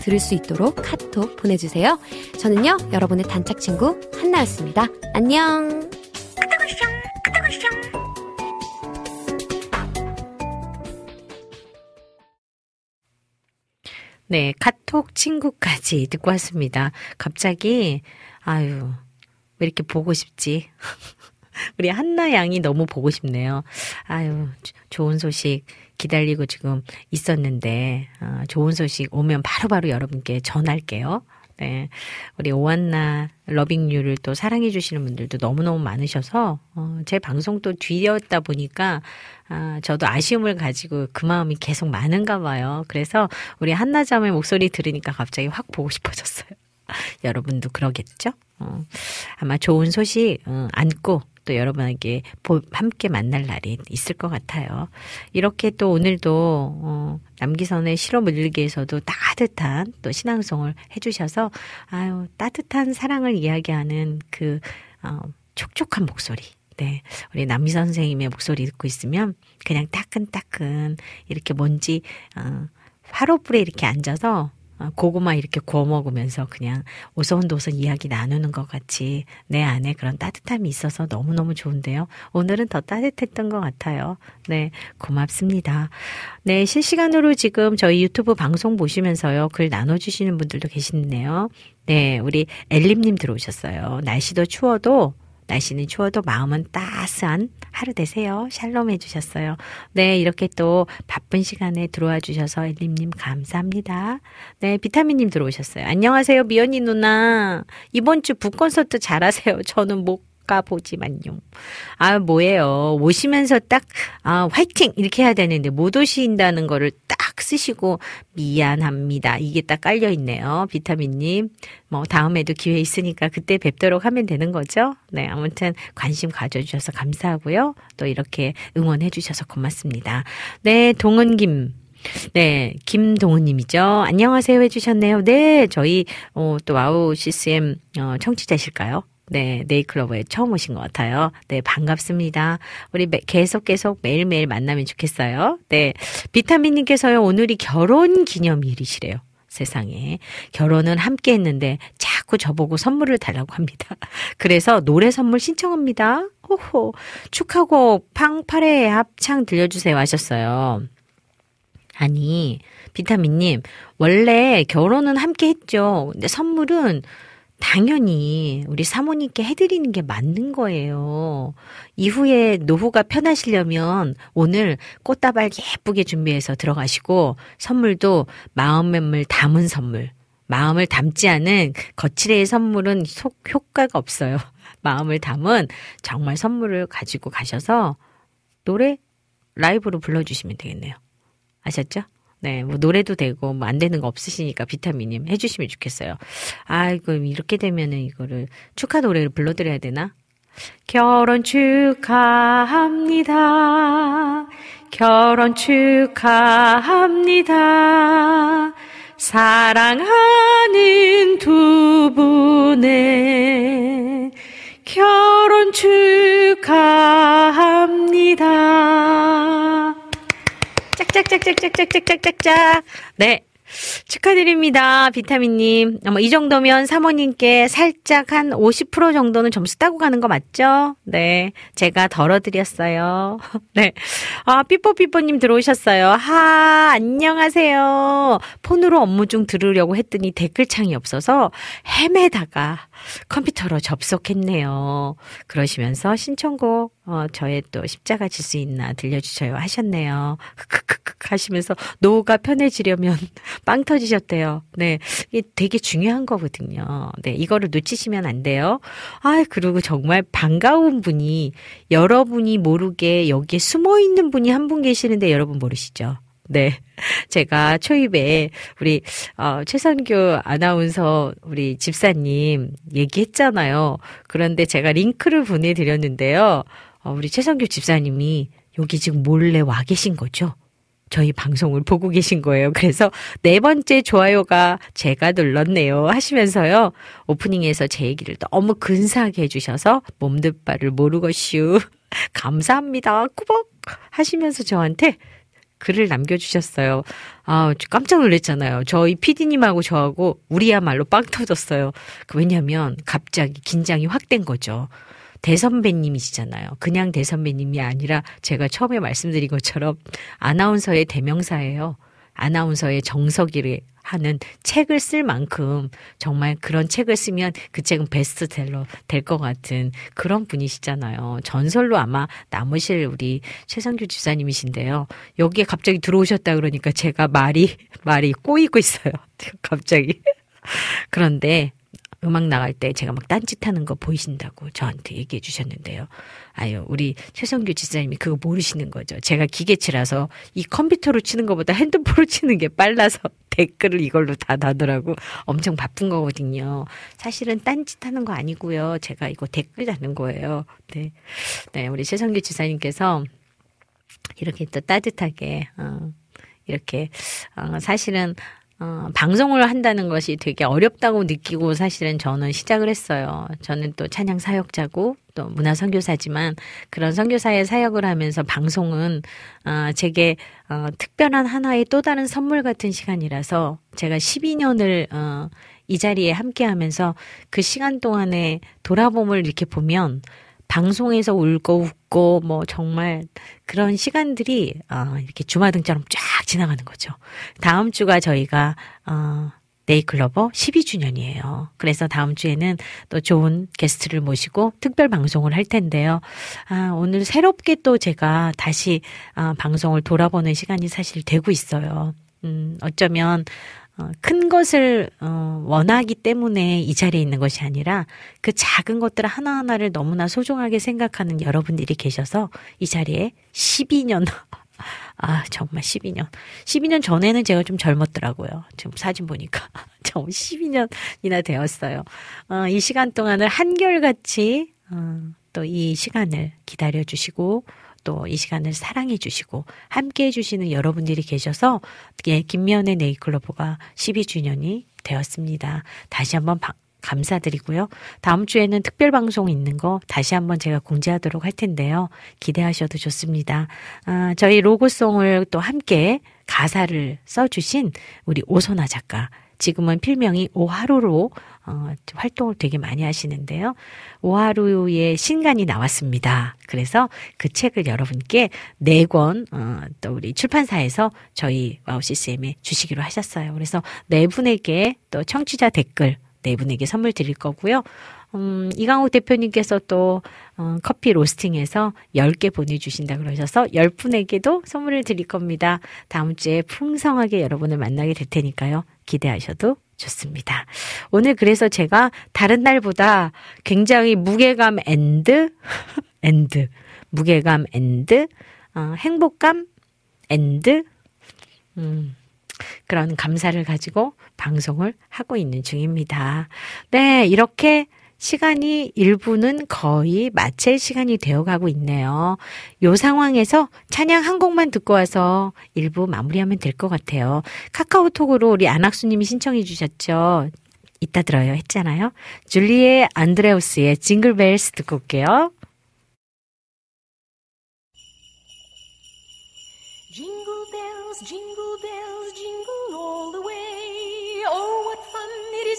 [SPEAKER 5] 들을 수 있도록 카톡 보내주세요. 저는요 여러분의 단짝 친구 한나였습니다. 안녕.
[SPEAKER 1] 네, 카톡 친구까지 듣고 왔습니다. 갑자기, 아유, 왜 이렇게 보고 싶지? 우리 한나 양이 너무 보고 싶네요. 아유, 좋은 소식 기다리고 지금 있었는데, 어, 좋은 소식 오면 바로바로 바로 여러분께 전할게요. 네. 우리 오한나 러빙유를 또 사랑해 주시는 분들도 너무너무 많으셔서, 어, 제 방송 또 뒤였다 보니까, 아, 저도 아쉬움을 가지고 그 마음이 계속 많은가 봐요. 그래서 우리 한나자매 목소리 들으니까 갑자기 확 보고 싶어졌어요. 여러분도 그러겠죠? 어, 아마 좋은 소식, 어, 안고 또 여러분에게 함께 만날 날이 있을 것 같아요. 이렇게 또 오늘도 어, 남기선의 실어 물리기에서도 따뜻한 또 신앙송을 해주셔서 아유 따뜻한 사랑을 이야기하는 그 어, 촉촉한 목소리. 네, 우리 남미 선생님의 목소리 듣고 있으면 그냥 따끈따끈 이렇게 뭔지 어, 화로불에 이렇게 앉아서 어, 고구마 이렇게 구워 먹으면서 그냥 오손도손 이야기 나누는 것 같이 내 안에 그런 따뜻함이 있어서 너무너무 좋은데요. 오늘은 더 따뜻했던 것 같아요. 네, 고맙습니다. 네, 실시간으로 지금 저희 유튜브 방송 보시면서요. 글 나눠주시는 분들도 계시네요. 네, 우리 엘림님 들어오셨어요. 날씨도 추워도 날씨는 추워도 마음은 따스한 하루 되세요. 샬롬 해주셨어요. 네, 이렇게 또 바쁜 시간에 들어와 주셔서 엘림님 감사합니다. 네, 비타민님 들어오셨어요. 안녕하세요, 미연이 누나. 이번 주 북콘서트 잘하세요. 저는 못 가보지만요. 아, 뭐예요. 오시면서 딱, 아, 화이팅! 이렇게 해야 되는데 못 오신다는 거를 딱 쓰시고 미안합니다. 이게 딱 깔려있네요. 비타민님. 뭐, 다음에도 기회 있으니까 그때 뵙도록 하면 되는 거죠. 네, 아무튼 관심 가져주셔서 감사하고요. 또 이렇게 응원해주셔서 고맙습니다. 네, 동훈김. 네, 김동훈님이죠. 안녕하세요 해주셨네요. 네, 저희 어, 또 와우 CCM 어, 청취자실까요? 네, 네잎클로버에 처음 오신 것 같아요. 네, 반갑습니다. 우리 매, 계속 계속 매일매일 만나면 좋겠어요. 네, 비타민님께서요, 오늘이 결혼 기념일이시래요. 세상에. 결혼은 함께 했는데 자꾸 저보고 선물을 달라고 합니다. 그래서 노래 선물 신청합니다. 호호. 축하곡 팡파레 합창 들려주세요 하셨어요. 아니, 비타민님, 원래 결혼은 함께 했죠. 근데 선물은 당연히 우리 사모님께 해드리는 게 맞는 거예요. 이후에 노후가 편하시려면 오늘 꽃다발 예쁘게 준비해서 들어가시고 선물도 마음을 담은 선물. 마음을 담지 않은 거칠의 선물은 속 효과가 없어요. 마음을 담은 정말 선물을 가지고 가셔서 노래 라이브로 불러주시면 되겠네요. 아셨죠? 네, 뭐 노래도 되고 뭐 안 되는 거 없으시니까 비타민님 해주시면 좋겠어요. 아이고 이렇게 되면은 이거를 축하 노래를 불러드려야 되나? 결혼 축하합니다. 결혼 축하합니다. 사랑하는 두 분의 결혼 축하합니다. 짝짝짝짝짝짝짝짝짝. 네. 축하드립니다. 비타민님. 뭐, 이 정도면 사모님께 살짝 한 50% 정도는 점수 따고 가는 거 맞죠? 네. 제가 덜어드렸어요. 네. 아, 삐뽀삐뽀님 들어오셨어요. 하, 안녕하세요. 폰으로 업무 중 들으려고 했더니 댓글창이 없어서 헤매다가 컴퓨터로 접속했네요. 그러시면서 신청곡, 어, 저의 또 십자가 질 수 있나 들려주셔요 하셨네요. 크크크크 하시면서 노후가 편해지려면 빵 터지셨대요. 네. 이게 되게 중요한 거거든요. 네. 이거를 놓치시면 안 돼요. 아, 그리고 정말 반가운 분이 여러분이 모르게 여기에 숨어 있는 분이 한 분 계시는데 여러분 모르시죠? 네. 제가 초입에 우리 어 최선규 아나운서 우리 집사님 얘기했잖아요. 그런데 제가 링크를 보내 드렸는데요. 어 우리 최선규 집사님이 여기 지금 몰래 와 계신 거죠? 저희 방송을 보고 계신 거예요. 그래서 네 번째 좋아요가 제가 눌렀네요. 하시면서요. 오프닝에서 제 얘기를 너무 근사하게 해주셔서 몸둘 바를 모르겠슈. 감사합니다. 꾸벅 하시면서 저한테 글을 남겨주셨어요. 아, 깜짝 놀랐잖아요. 저희 피디님하고 저하고 우리야말로 빵 터졌어요. 그 왜냐면 갑자기 긴장이 확 된 거죠. 대선배님이시잖아요. 그냥 대선배님이 아니라 제가 처음에 말씀드린 것처럼 아나운서의 대명사예요. 아나운서의 정석이를 하는 책을 쓸 만큼 정말 그런 책을 쓰면 그 책은 베스트셀러 될 것 같은 그런 분이시잖아요. 전설로 아마 남으실 우리 최상규 집사님이신데요. 여기에 갑자기 들어오셨다 그러니까 제가 말이 말이 꼬이고 있어요. 갑자기. 그런데 음악 나갈 때 제가 막 딴짓하는 거 보이신다고 저한테 얘기해 주셨는데요. 아유, 우리 최성규 지사님이 그거 모르시는 거죠. 제가 기계치라서 이 컴퓨터로 치는 것보다 핸드폰으로 치는 게 빨라서 댓글을 이걸로 다 다더라고 엄청 바쁜 거거든요. 사실은 딴짓 하는 거 아니고요. 제가 이거 댓글 다는 거예요. 네. 네, 우리 최성규 지사님께서 이렇게 또 따뜻하게, 어, 이렇게, 어, 사실은 어, 방송을 한다는 것이 되게 어렵다고 느끼고 사실은 저는 시작을 했어요. 저는 또 찬양 사역자고 또 문화 선교사지만 그런 선교사의 사역을 하면서 방송은 어, 제게 어, 특별한 하나의 또 다른 선물 같은 시간이라서 제가 12년을 어, 이 자리에 함께 하면서 그 시간 동안에 돌아봄을 이렇게 보면 방송에서 울고 웃고 뭐 정말 그런 시간들이 어, 이렇게 주마등처럼 쫙 지나가는 거죠. 다음 주가 저희가 어, 네이클로버 12주년이에요. 그래서 다음 주에는 또 좋은 게스트를 모시고 특별 방송을 할 텐데요. 아, 오늘 새롭게 또 제가 다시 아, 방송을 돌아보는 시간이 사실 되고 있어요. 음, 어쩌면 어, 큰 것을 어, 원하기 때문에 이 자리에 있는 것이 아니라 그 작은 것들 하나하나를 너무나 소중하게 생각하는 여러분들이 계셔서 이 자리에 12년 아, 정말 12년. 12년 전에는 제가 좀 젊었더라고요. 지금 사진 보니까. 정 12년이나 되었어요. 어, 이 시간 동안을 한결같이, 어, 또 이 시간을 기다려주시고, 또 이 시간을 사랑해 주시고, 함께 해 주시는 여러분들이 계셔서, 예, 김미연의 네이클로버가 12주년이 되었습니다. 다시 한번 방, 감사드리고요. 다음 주에는 특별 방송 있는 거 다시 한번 제가 공지하도록 할 텐데요. 기대하셔도 좋습니다. 아, 저희 로고송을 또 함께 가사를 써주신 우리 오선아 작가. 지금은 필명이 오하루로 어, 활동을 되게 많이 하시는데요. 오하루의 신간이 나왔습니다. 그래서 그 책을 여러분께 네 권, 어, 또 우리 출판사에서 저희 와우 CCM에 주시기로 하셨어요. 그래서 네 분에게 또 청취자 댓글 네 분에게 선물 드릴 거고요. 음, 이강욱 대표님께서 또 어, 커피 로스팅해서 10개 보내주신다 그러셔서 10분에게도 선물을 드릴 겁니다. 다음 주에 풍성하게 여러분을 만나게 될 테니까요. 기대하셔도 좋습니다. 오늘 그래서 제가 다른 날보다 굉장히 무게감 and, and, 무게감 and, 어, 행복감 and, 음, 그런 감사를 가지고 방송을 하고 있는 중입니다. 네, 이렇게 시간이 1부는 거의 마칠 시간이 되어 가고 있네요. 요 상황에서 찬양 한 곡만 듣고 와서 1부 마무리하면 될 것 같아요. 카카오톡으로 우리 안학수님이 신청해 주셨죠. 이따 들어요 했잖아요. 줄리에 안드레우스의 징글벨스 듣고 올게요.
[SPEAKER 6] Bells, jingle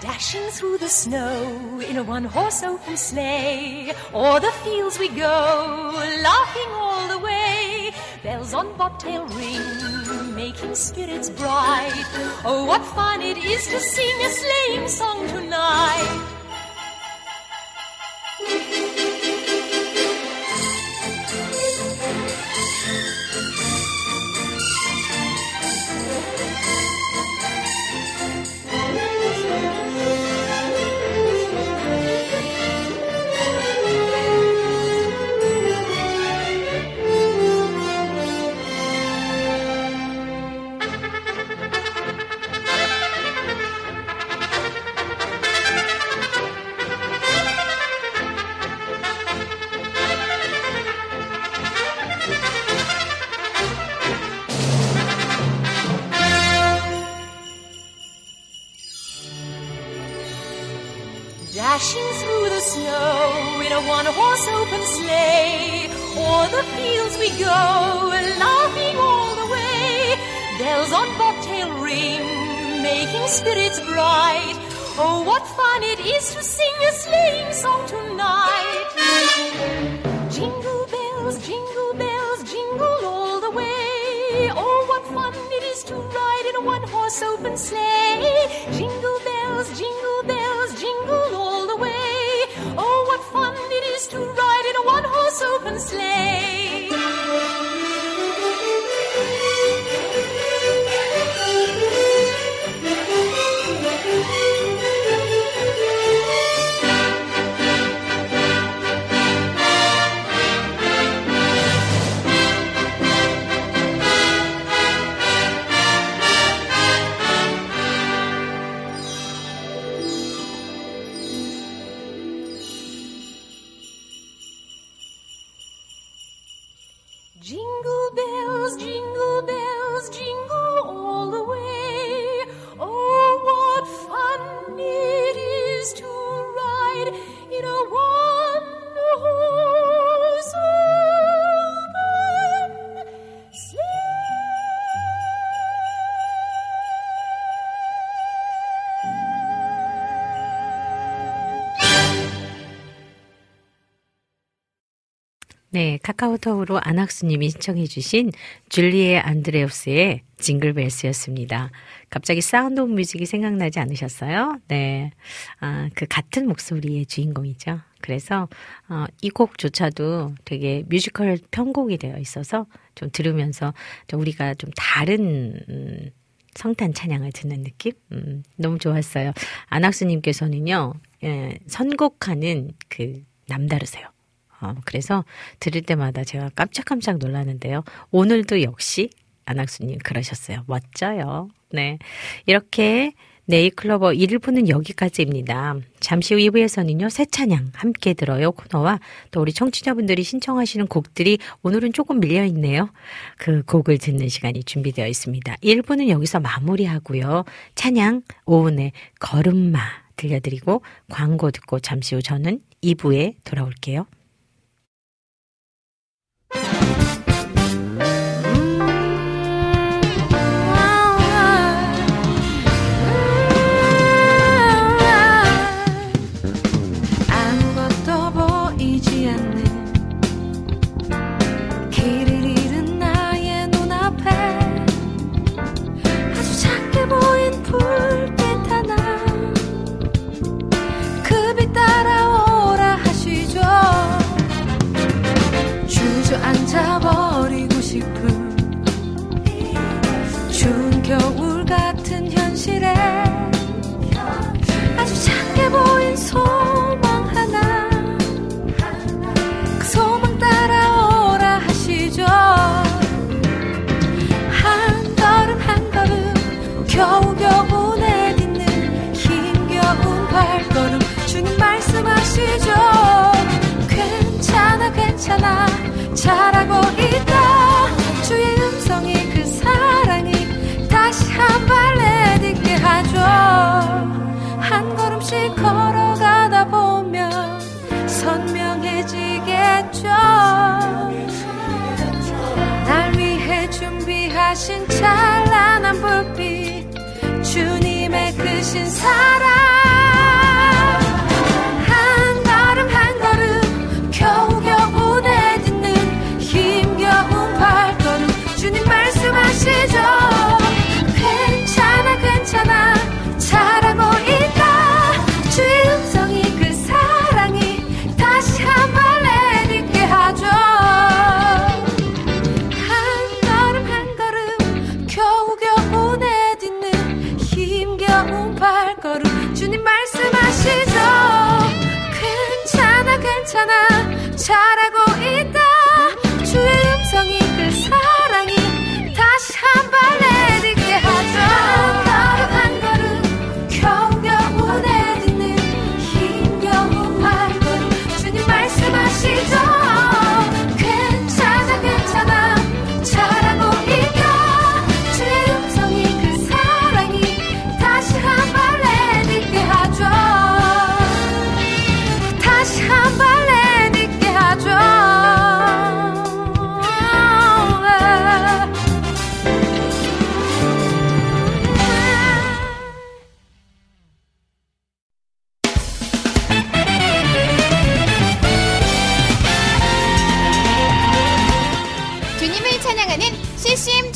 [SPEAKER 6] Dashing through the snow in a one horse open sleigh. O'er the fields we go, laughing all the way. Bells on bobtail ring, making spirits bright. Oh, what fun it is to sing a sleighing song tonight.
[SPEAKER 1] 카카오톡으로 안학수님이 신청해주신 Julie Andrews의 Jingle Bells였습니다. 갑자기 Sound of Music이 생각나지 않으셨어요? 네. 아, 그 같은 목소리의 주인공이죠. 그래서, 어, 이 곡조차도 되게 뮤지컬 편곡이 되어 있어서 좀 들으면서 좀 우리가 좀 다른, 음, 성탄 찬양을 듣는 느낌? 음, 너무 좋았어요. 안학수님께서는요, 예, 선곡하는 그 남다르세요. 어, 그래서 들을 때마다 제가 깜짝깜짝 놀랐는데요. 오늘도 역시 안학수님 그러셨어요. 멋져요. 네. 이렇게 네이클로버 1부는 여기까지입니다. 잠시 후 2부에서는요, 새 찬양 함께 들어요 코너와 또 우리 청취자분들이 신청하시는 곡들이 오늘은 조금 밀려있네요. 그 곡을 듣는 시간이 준비되어 있습니다. 1부는 여기서 마무리하고요. 찬양 오은의 걸음마 들려드리고 광고 듣고 잠시 후 저는 2부에 돌아올게요.
[SPEAKER 7] 아 싶은 추운 겨울 같은 현실에 아주 작게 보인 소망 하나. 그 소망 따라오라 하시죠. 한 걸음 한 걸음 겨우겨우 내딛는 힘겨운 발걸음 주님 말씀하시죠. 괜찮아 괜찮아 크신 사랑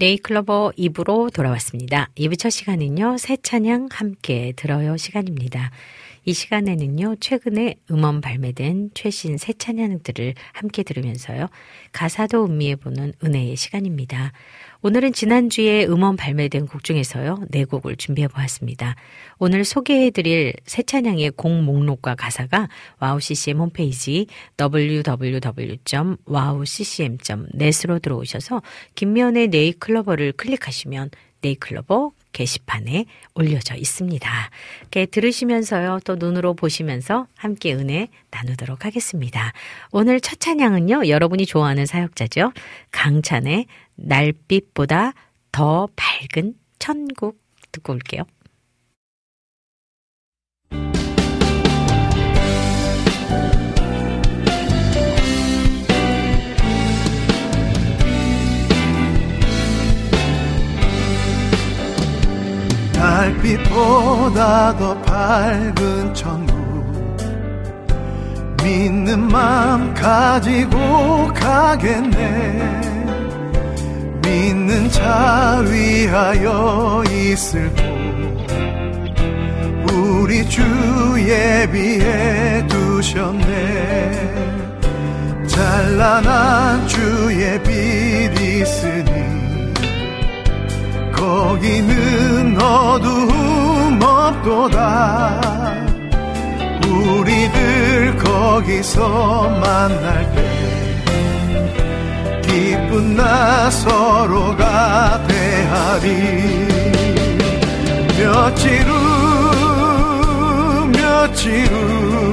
[SPEAKER 1] 네잎클로버 2부로 돌아왔습니다. 2부 첫 시간은요, 새 찬양 함께 들어요 시간입니다. 이 시간에는요, 최근에 음원 발매된 최신 새 찬양들을 함께 들으면서요, 가사도 음미해보는 은혜의 시간입니다. 오늘은 지난주에 음원 발매된 곡 중에서요, 네 곡을 준비해 보았습니다. 오늘 소개해 드릴 새 찬양의 곡 목록과 가사가 WOW CCM 홈페이지 www.wowccm.net으로 들어오셔서 김면의 네이클로버를 클릭하시면 네이클로버 게시판에 올려져 있습니다. 이렇게 들으시면서요, 또 눈으로 보시면서 함께 은혜 나누도록 하겠습니다. 오늘 첫 찬양은요, 여러분이 좋아하는 사역자죠. 강찬의 날빛보다 더 밝은 천국 듣고 올게요.
[SPEAKER 8] 달빛보다 더 밝은 천국. 믿는 마음 가지고 가겠네. 믿는 자 위하여 있을 곳. 우리 주 예비해 두셨네. 찬란한 주의 빛 있으니 거기는 어두움 없도다. 우리들 거기서 만날 때 기쁜 나 서로가 대하리. 며칠 후 며칠 후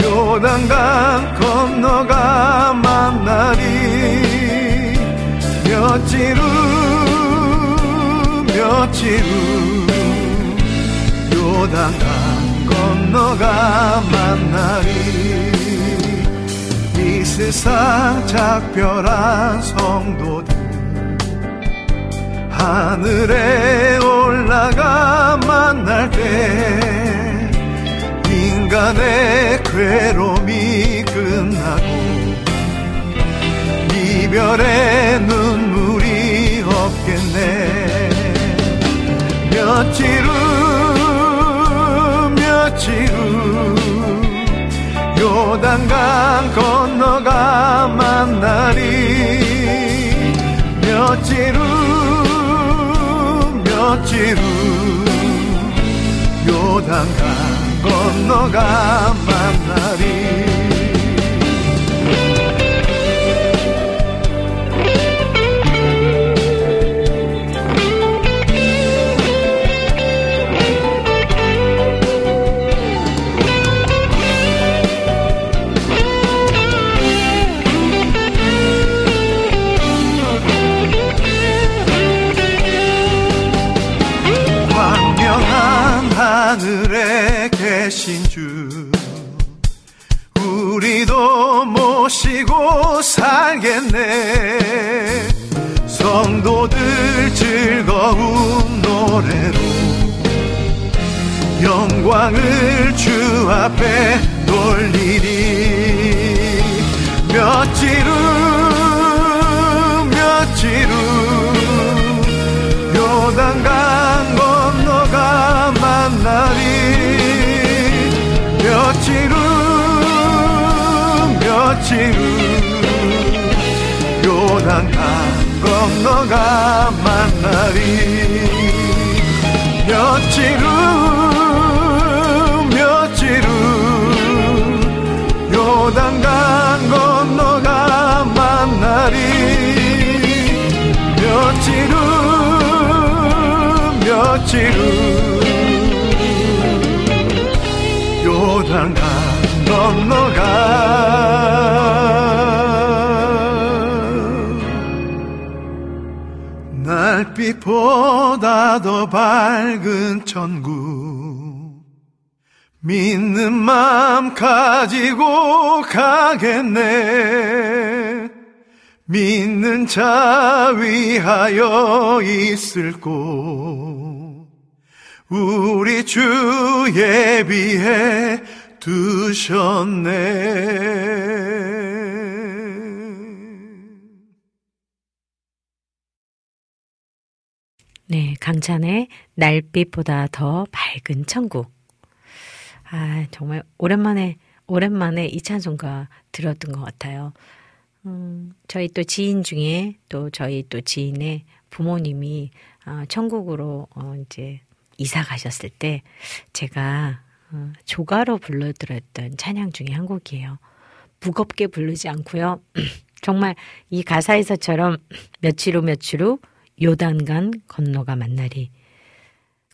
[SPEAKER 8] 요단강 건너가 만나리. 며칠 후 후 요단강 건너가 만나리. 이 세상 작별한 성도들 하늘에 올라가 만날 때 인간의 괴로움이 끝나고 이별의 눈물이 없겠네 며칠 후 며칠 후 요단강 건너가 만나리. 며칠 후 며칠 후 요단강 건너가 만나리 성도들 즐거운 노래로 영광을 주 앞에 돌리리. 며칠 후 며칠 후 요단강 건너가 만나리. 며칠 후 며칠 후 요단강 건 너가 만나리. 며칠 후 며칠 후 요단강 건너가 만나리. 며칠 후 며칠 후 요단강 건너가 달빛보다 더 밝은 천국. 믿는 마음 가지고 가겠네. 믿는 자 위하여 있을 곳. 우리 주 예비해 두셨네
[SPEAKER 1] 네, 강찬의 날빛보다 더 밝은 천국. 아, 정말 오랜만에, 오랜만에 이 찬송가 들었던 것 같아요. 음, 저희 또 지인 중에 또 저희 또 지인의 부모님이 어, 천국으로 어, 이제 이사 가셨을 때 제가 어, 조가로 불러드렸던 찬양 중에 한 곡이에요. 무겁게 부르지 않고요. 정말 이 가사에서처럼 며칠 후 며칠 후 요단간 건너가 만나리.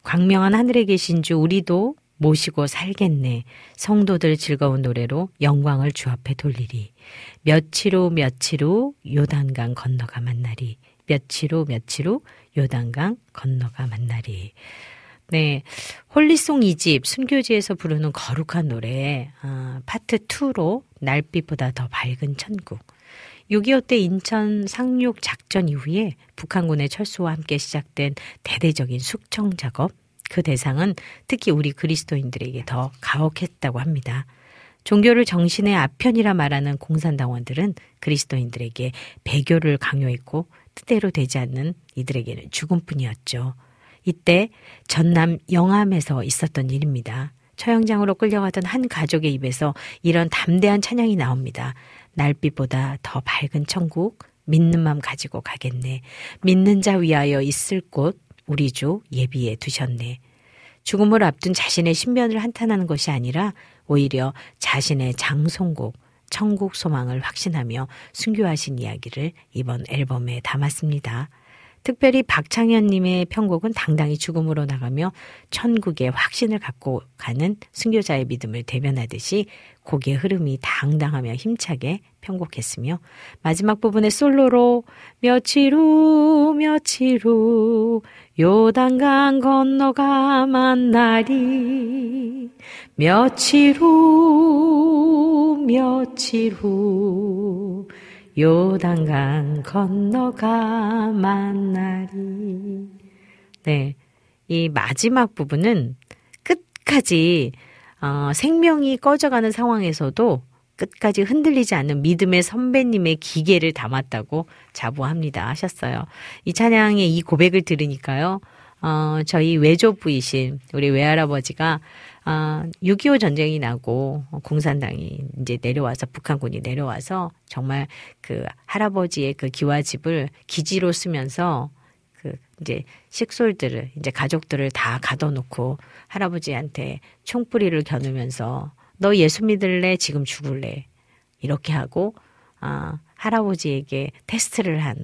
[SPEAKER 1] 광명한 하늘에 계신 주 우리도 모시고 살겠네. 성도들 즐거운 노래로 영광을 주 앞에 돌리리. 며칠 후 며칠 후 요단강 건너가 만나리. 며칠 후 며칠 후 요단강 건너가 만나리. 네. 홀리송 2집 순교지에서 부르는 거룩한 노래 아, 파트 2로 날빛보다 더 밝은 천국. 6.25 때 인천 상륙 작전 이후에 북한군의 철수와 함께 시작된 대대적인 숙청 작업, 그 대상은 특히 우리 그리스도인들에게 더 가혹했다고 합니다. 종교를 정신의 아편이라 말하는 공산당원들은 그리스도인들에게 배교를 강요했고 뜻대로 되지 않는 이들에게는 죽음뿐이었죠. 이때 전남 영암에서 있었던 일입니다. 처형장으로 끌려가던 한 가족의 입에서 이런 담대한 찬양이 나옵니다. 날빛보다 더 밝은 천국, 믿는 마음 가지고 가겠네. 믿는 자 위하여 있을 곳, 우리 주 예비해 두셨네. 죽음을 앞둔 자신의 신변을 한탄하는 것이 아니라 오히려 자신의 장송곡, 천국 소망을 확신하며 순교하신 이야기를 이번 앨범에 담았습니다. 특별히 박창현님의 편곡은 당당히 죽음으로 나가며 천국의 확신을 갖고 가는 순교자의 믿음을 대변하듯이 곡의 흐름이 당당하며 힘차게 편곡했으며 마지막 부분의 솔로로 며칠 후 며칠 후 요단강 건너가 만나리 며칠 후 며칠 후 요단강 건너가 만나리. 네. 이 마지막 부분은 끝까지, 어, 생명이 꺼져가는 상황에서도 끝까지 흔들리지 않는 믿음의 선배님의 기계를 담았다고 자부합니다. 하셨어요. 이 찬양의 이 고백을 들으니까요. 어, 저희 외조부이신 우리 외할아버지가 아, 6.25 전쟁이 나고 공산당이 이제 내려와서 북한군이 내려와서 정말 그 할아버지의 그 기와집을 기지로 쓰면서 그 이제 식솔들을 이제 가족들을 다 가둬놓고 할아버지한테 총뿌리를 겨누면서 너 예수 믿을래 지금 죽을래 이렇게 하고 아 할아버지에게 테스트를 한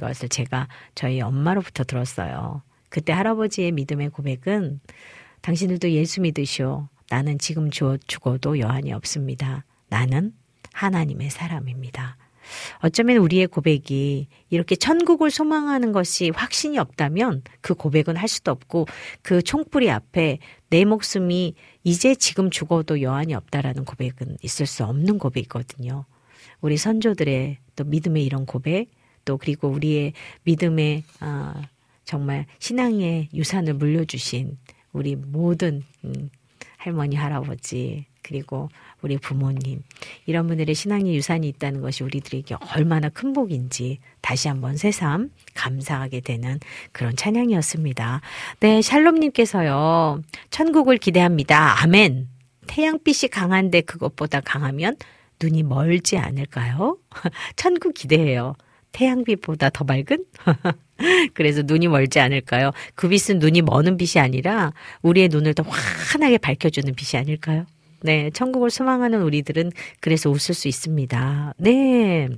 [SPEAKER 1] 것을 제가 저희 엄마로부터 들었어요. 그때 할아버지의 믿음의 고백은 당신들도 예수 믿으시오. 나는 지금 죽어도 여한이 없습니다. 나는 하나님의 사람입니다. 어쩌면 우리의 고백이 이렇게 천국을 소망하는 것이 확신이 없다면 그 고백은 할 수도 없고 그 총불이 앞에 내 목숨이 이제 지금 죽어도 여한이 없다라는 고백은 있을 수 없는 고백이거든요. 우리 선조들의 또 믿음의 이런 고백 또 그리고 우리의 믿음의 아, 정말 신앙의 유산을 물려주신 우리 모든 음, 할머니 할아버지 그리고 우리 부모님 이런 분들의 신앙의 유산이 있다는 것이 우리들에게 얼마나 큰 복인지 다시 한번 새삼 감사하게 되는 그런 찬양이었습니다. 네, 샬롬님께서요 천국을 기대합니다. 아멘. 태양빛이 강한데 그것보다 강하면 눈이 멀지 않을까요? 천국 기대해요. 태양빛보다 더 밝은? 그래서 눈이 멀지 않을까요? 그 빛은 눈이 머는 빛이 아니라 우리의 눈을 더 환하게 밝혀주는 빛이 아닐까요? 네, 천국을 소망하는 우리들은 그래서 웃을 수 있습니다. 네.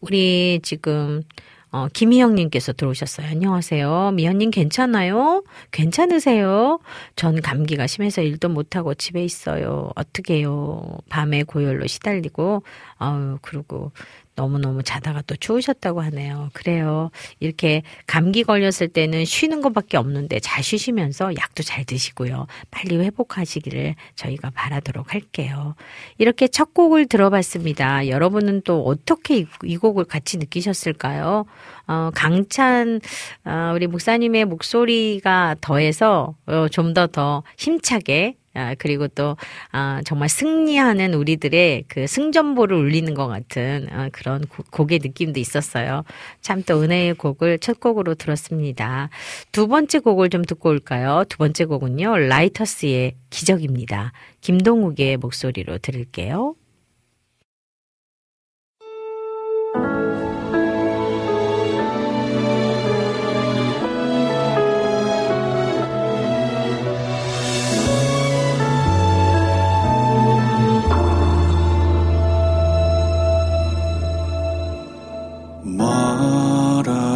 [SPEAKER 1] 우리 지금 어, 김희영님께서 들어오셨어요. 안녕하세요. 미연님 괜찮아요? 괜찮으세요? 전 감기가 심해서 일도 못하고 집에 있어요. 어떻게 해요? 밤에 고열로 시달리고, 아유, 그리고 너무너무 자다가 또 추우셨다고 하네요. 그래요. 이렇게 감기 걸렸을 때는 쉬는 것밖에 없는데 잘 쉬시면서 약도 잘 드시고요. 빨리 회복하시기를 저희가 바라도록 할게요. 이렇게 첫 곡을 들어봤습니다. 여러분은 또 어떻게 이, 이 곡을 같이 느끼셨을까요? 어, 강찬, 어, 우리 목사님의 목소리가 더해서 어, 좀더더 힘차게 아, 그리고 또, 아, 정말 승리하는 우리들의 그 승전보를 울리는 것 같은 아, 그런 곡의 느낌도 있었어요. 참 또 은혜의 곡을 첫 곡으로 들었습니다. 두 번째 곡을 좀 듣고 올까요? 두 번째 곡은요, 라이터스의 기적입니다. 김동욱의 목소리로 들을게요.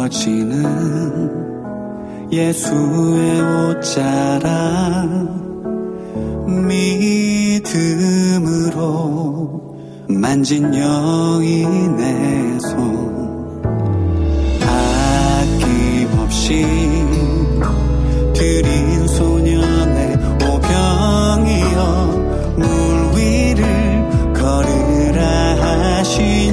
[SPEAKER 9] 멀어지는 예수의 옷자락 믿음으로 만진 여인의 손 아낌없이 드린 소년의 오병이여 물 위를 걸으라 하신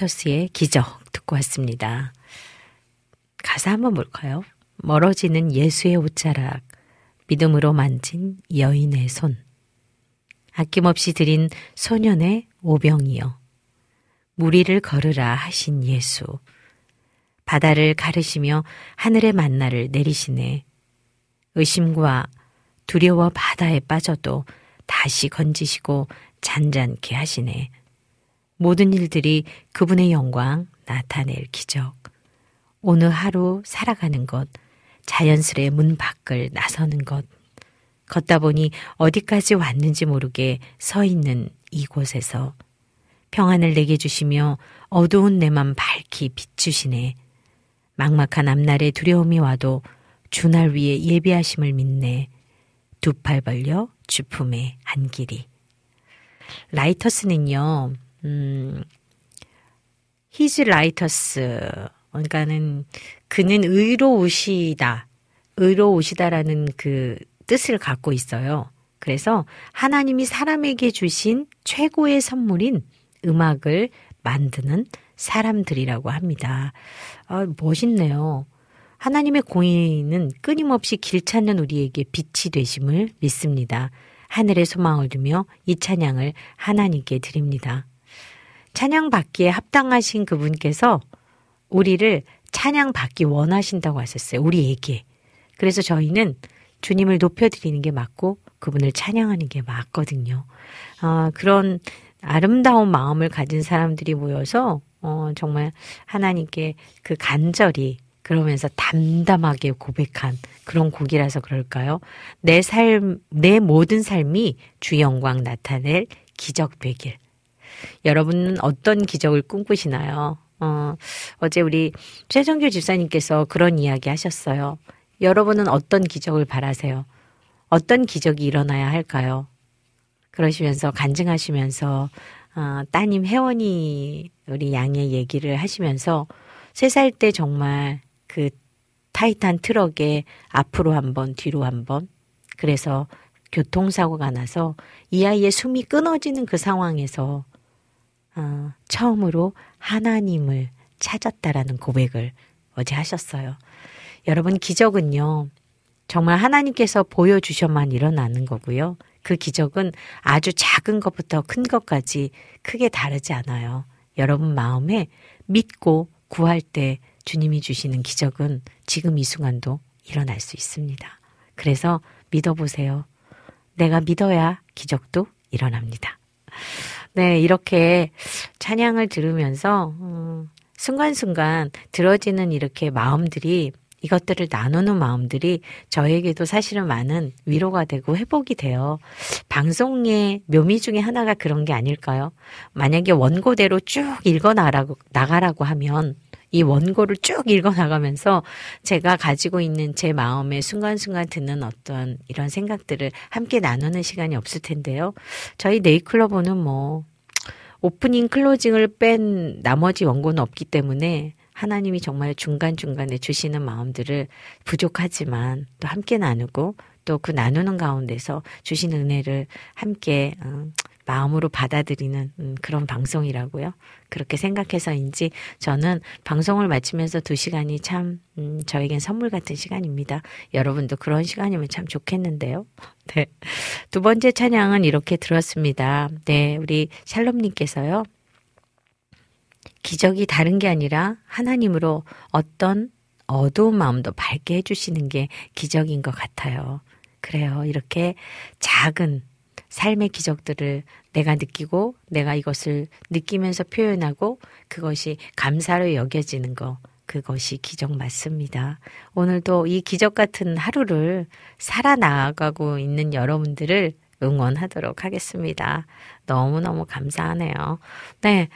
[SPEAKER 1] 네, 라이터스의 기적 듣고 왔습니다. 가사 한번 볼까요? 멀어지는 예수의 옷자락, 믿음으로 만진 여인의 손, 아낌없이 드린 소년의 오병이여, 무리를 걸으라 하신 예수, 바다를 가르시며 하늘의 만나를 내리시네. 의심과 두려워 바다에 빠져도 다시 건지시고 잔잔케 하시네. 모든 일들이 그분의 영광 나타낼 기적. 오늘 하루 살아가는 것, 자연스레 문 밖을 나서는 것, 걷다 보니 어디까지 왔는지 모르게 서 있는 이곳에서 평안을 내게 주시며 어두운 내 맘 밝히 비추시네. 막막한 앞날에 두려움이 와도 주날 위에 예비하심을 믿네. 두 팔 벌려 주품에 안길이. 라이터스는요, 음, 히즈 라이터스. 그러니까는 그는 의로우시다. 의로우시다라는 그 뜻을 갖고 있어요. 그래서 하나님이 사람에게 주신 최고의 선물인 음악을 만드는 사람들이라고 합니다. 아, 멋있네요. 하나님의 공의는 끊임없이 길 찾는 우리에게 빛이 되심을 믿습니다. 하늘의 소망을 두며 이 찬양을 하나님께 드립니다. 찬양 받기에 합당하신 그분께서 우리를 찬양 받기 원하신다고 하셨어요. 우리에게. 그래서 저희는 주님을 높여드리는 게 맞고 그분을 찬양하는 게 맞거든요. 아, 그런 아름다운 마음을 가진 사람들이 모여서 어, 정말 하나님께 그 간절히 그러면서 담담하게 고백한 그런 곡이라서 그럴까요? 내 삶, 내 모든 삶이 주 영광 나타낼 기적 되길. 여러분은 어떤 기적을 꿈꾸시나요? 어, 어제 우리 최정규 집사님께서 그런 이야기 하셨어요. 여러분은 어떤 기적을 바라세요? 어떤 기적이 일어나야 할까요? 그러시면서 간증하시면서 어, 따님 혜원이 우리 양의 얘기를 하시면서 세 살 때 정말 그 타이탄 트럭에 앞으로 한 번, 뒤로 한 번. 그래서 교통사고가 나서 이 아이의 숨이 끊어지는 그 상황에서 어, 처음으로 하나님을 찾았다라는 고백을 어제 하셨어요. 여러분, 기적은요, 정말 하나님께서 보여주셔만 일어나는 거고요. 그 기적은 아주 작은 것부터 큰 것까지 크게 다르지 않아요. 여러분 마음에 믿고 구할 때 주님이 주시는 기적은 지금 이 순간도 일어날 수 있습니다. 그래서 믿어보세요. 내가 믿어야 기적도 일어납니다. 네, 이렇게 찬양을 들으면서 음, 순간순간 들어지는 이렇게 마음들이 이것들을 나누는 마음들이 저에게도 사실은 많은 위로가 되고 회복이 돼요. 방송의 묘미 중에 하나가 그런 게 아닐까요? 만약에 원고대로 쭉 읽어 나가라고, 하면 이 원고를 쭉 읽어 나가면서 제가 가지고 있는 제 마음에 순간순간 드는 어떤 이런 생각들을 함께 나누는 시간이 없을 텐데요. 저희 네이클로버는 뭐 오프닝 클로징을 뺀 나머지 원고는 없기 때문에 하나님이 정말 중간중간에 주시는 마음들을 부족하지만 또 함께 나누고 또 그 나누는 가운데서 주신 은혜를 함께 음, 마음으로 받아들이는 음, 그런 방송이라고요. 그렇게 생각해서인지 저는 방송을 마치면서 두 시간이 참 음, 저에겐 선물 같은 시간입니다. 여러분도 그런 시간이면 참 좋겠는데요. 네. 두 번째 찬양은 이렇게 들었습니다. 네, 우리 샬롬님께서요. 기적이 다른 게 아니라 하나님으로 어떤 어두운 마음도 밝게 해주시는 게 기적인 것 같아요. 그래요. 이렇게 작은 삶의 기적들을 내가 느끼고 내가 이것을 느끼면서 표현하고 그것이 감사로 여겨지는 거. 그것이 기적 맞습니다. 오늘도 이 기적 같은 하루를 살아나가고 있는 여러분들을 응원하도록 하겠습니다. 너무너무 감사하네요. 네.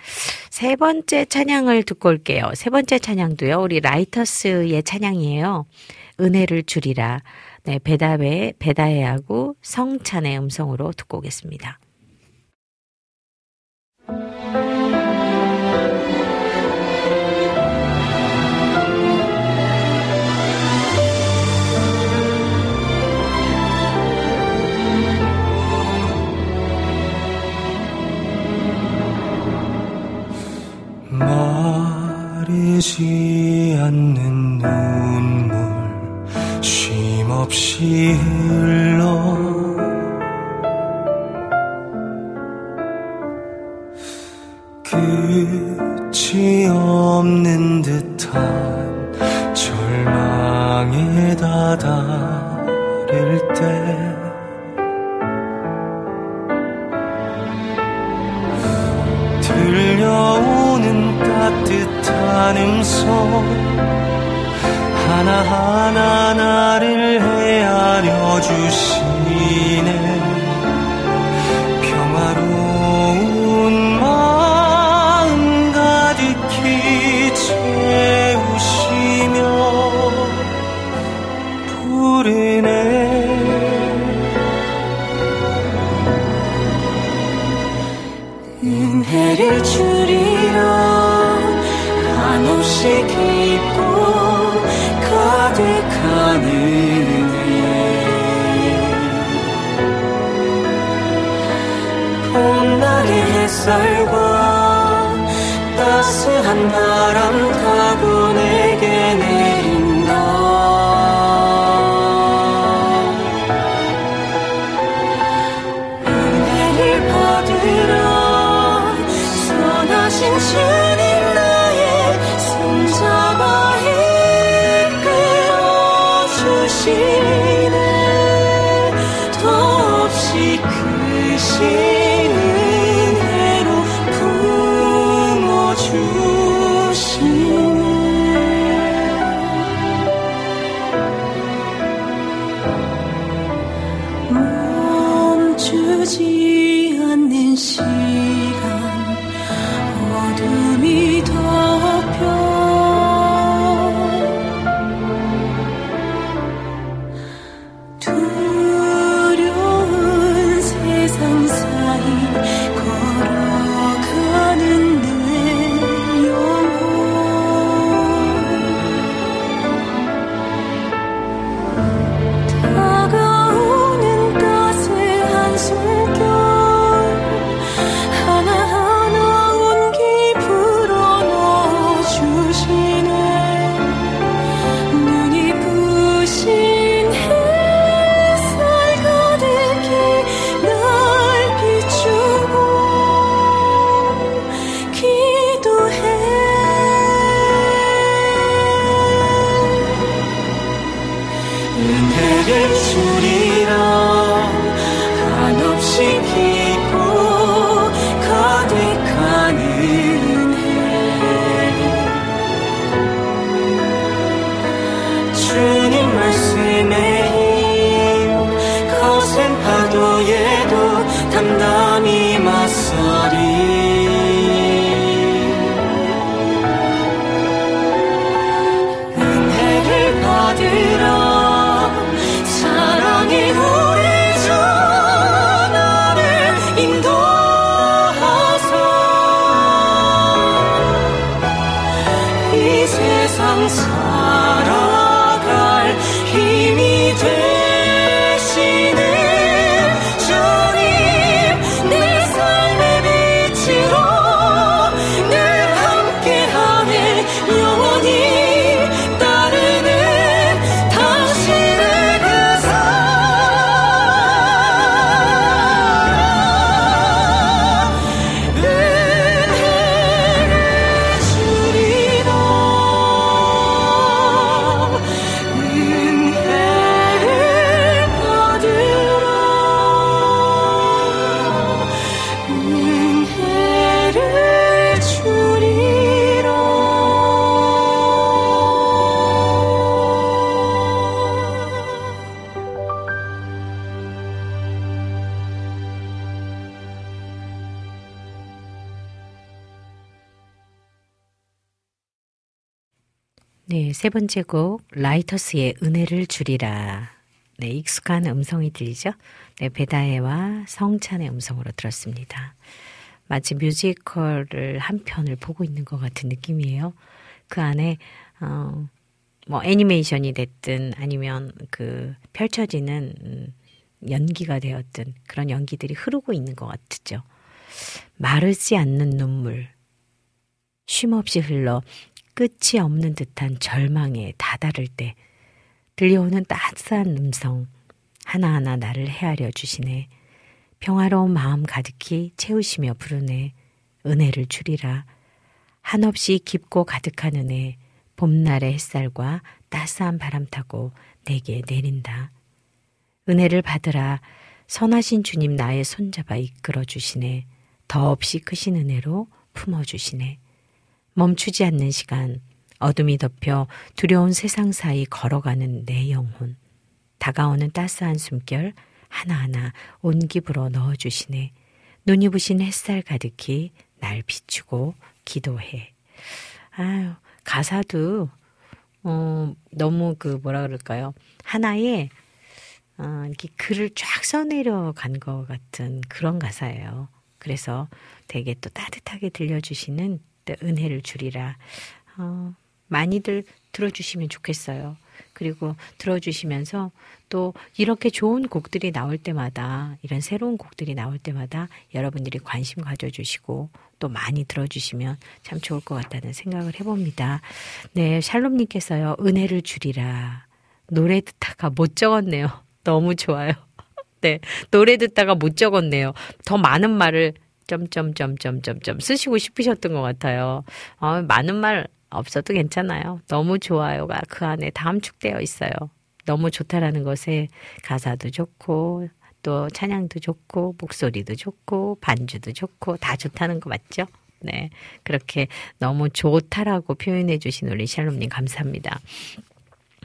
[SPEAKER 1] 세 번째 찬양을 듣고 올게요. 세 번째 찬양도요. 우리 라이터스의 찬양이에요. 은혜를 주리라. 네. 배다의, 배다해하고 성찬의 음성으로 듣고 오겠습니다.
[SPEAKER 10] 마르지 않는 쉼 없이 흘러. 끝이 없는 듯한 절망에 다다를 때. 들려오는 따뜻한 음성 하나하나 나를 헤아려 주시네 평화로운 마음 가득히 채우시며 부르네.
[SPEAKER 11] 은혜를 주리라 한없이 깊고 가득한 은혜 봄날의 햇살과 따스한 바람 타고
[SPEAKER 1] 번째 곡 라이터스의 은혜를 주리라. 네, 익숙한 음성이 들리죠? 네, 베다해와 성찬의 음성으로 들었습니다. 마치 뮤지컬을 한 편을 보고 있는 것 같은 느낌이에요. 그 안에 어, 뭐 애니메이션이 됐든 아니면 그 펼쳐지는 음, 연기가 되었든 그런 연기들이 흐르고 있는 것 같죠. 마르지 않는 눈물, 쉼없이 흘러 끝이 없는 듯한 절망에 다다를 때 들려오는 따스한 음성 하나하나 나를 헤아려 주시네. 평화로운 마음 가득히 채우시며 부르네. 은혜를 주리라. 한없이 깊고 가득한 은혜, 봄날의 햇살과 따스한 바람 타고 내게 내린다. 은혜를 받으라. 선하신 주님 나의 손잡아 이끌어 주시네. 더없이 크신 은혜로 품어 주시네. 멈추지 않는 시간, 어둠이 덮여 두려운 세상 사이 걸어가는 내 영혼. 다가오는 따스한 숨결 하나하나 온기 불어 넣어주시네. 눈이 부신 햇살 가득히 날 비추고 기도해. 아유, 가사도, 어, 너무 그 뭐라 그럴까요? 하나의, 어, 이렇게 글을 쫙 써내려 간 것 같은 그런 가사예요. 그래서 되게 또 따뜻하게 들려주시는 은혜를 주리라. 어, 많이들 들어주시면 좋겠어요. 그리고 들어주시면서 또 이렇게 좋은 곡들이 나올 때마다 이런 새로운 곡들이 나올 때마다 여러분들이 관심 가져주시고 또 많이 들어주시면 참 좋을 것 같다는 생각을 해봅니다. 네, 샬롬님께서요, 은혜를 주리라. 노래 듣다가 못 적었네요. 너무 좋아요. 네, 노래 듣다가 못 적었네요. 더 많은 말을 점점점점점점 쓰시고 싶으셨던 것 같아요. 어, 많은 말 없어도 괜찮아요. 너무 좋아요가 그 안에 다 함축되어 있어요. 너무 좋다라는 것에 가사도 좋고 또 찬양도 좋고 목소리도 좋고 반주도 좋고 다 좋다는 거 맞죠? 네. 그렇게 너무 좋다라고 표현해 주신 우리 샬롬 님 감사합니다.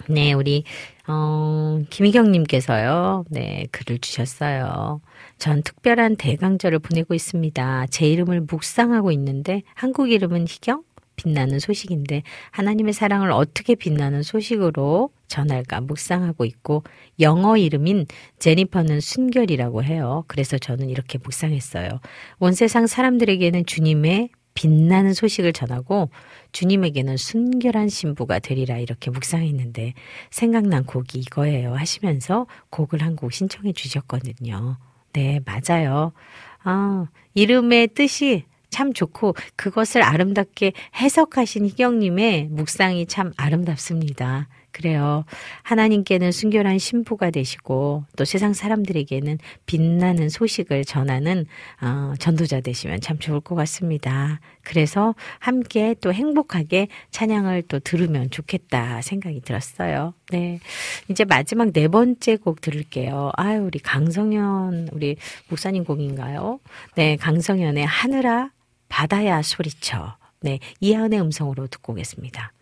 [SPEAKER 1] 네, 우리 어, 김희경 님께서요, 네, 글을 주셨어요. 전 특별한 대강절을 보내고 있습니다. 제 이름을 묵상하고 있는데, 한국 이름은 희경? 빛나는 소식인데, 하나님의 사랑을 어떻게 빛나는 소식으로 전할까 묵상하고 있고, 영어 이름인 제니퍼는 순결이라고 해요. 그래서 저는 이렇게 묵상했어요. 온 세상 사람들에게는 주님의 빛나는 소식을 전하고 주님에게는 순결한 신부가 되리라 이렇게 묵상했는데 생각난 곡이 이거예요 하시면서 곡을 한 곡 신청해 주셨거든요. 네, 맞아요. 아, 이름의 뜻이 참 좋고 그것을 아름답게 해석하신 희경님의 묵상이 참 아름답습니다. 그래요. 하나님께는 순결한 신부가 되시고 또 세상 사람들에게는 빛나는 소식을 전하는 어, 전도자 되시면 참 좋을 것 같습니다. 그래서 함께 또 행복하게 찬양을 또 들으면 좋겠다 생각이 들었어요. 네. 이제 마지막 네 번째 곡 들을게요. 아유, 우리 강성현, 우리 목사님 곡인가요? 네, 강성현의 하늘아, 바다야 소리쳐. 네, 이하은의 음성으로 듣고 오겠습니다.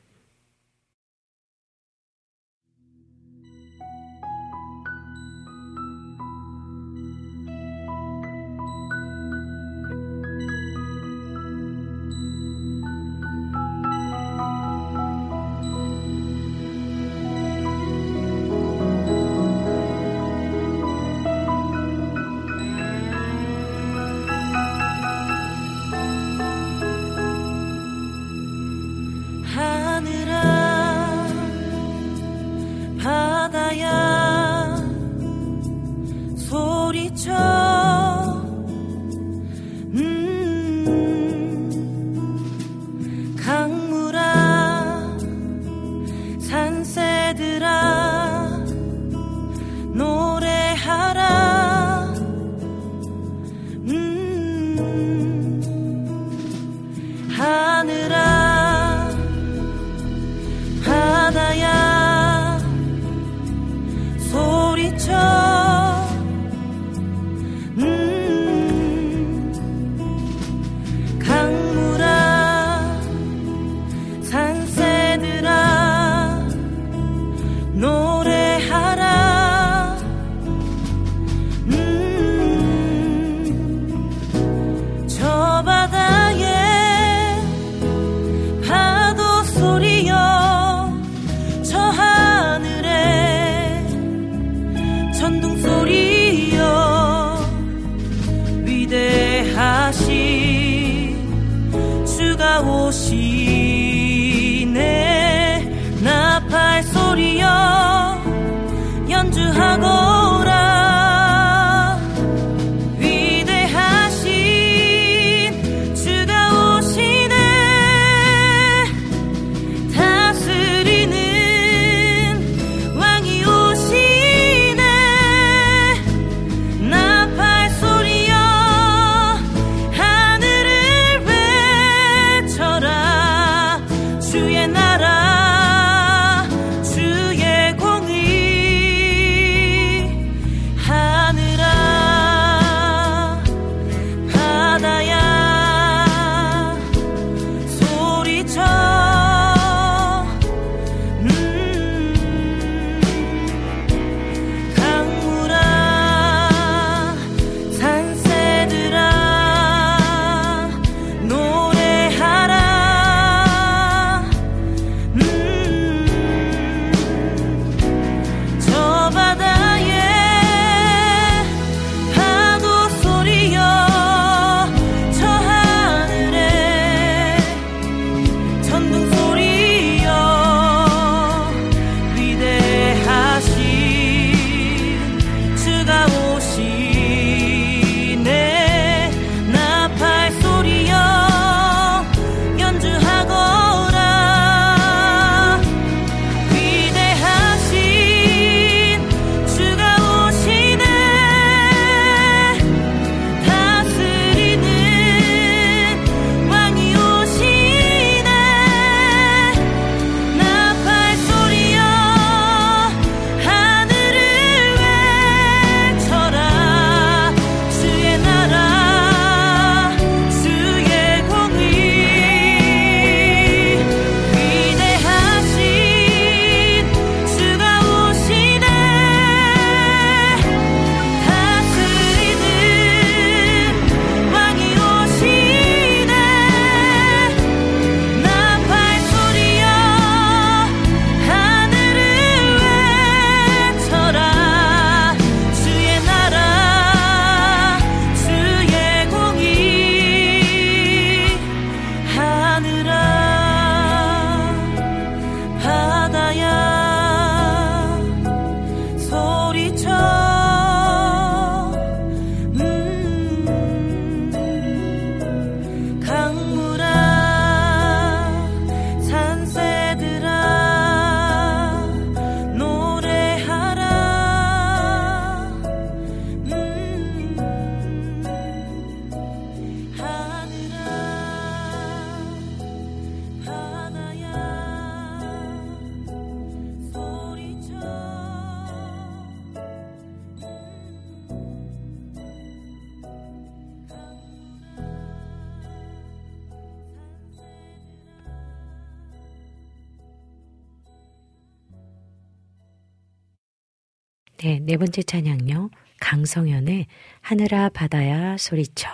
[SPEAKER 1] 네, 네 번째 찬양요. 강성현의 하늘아 바다야 소리쳐.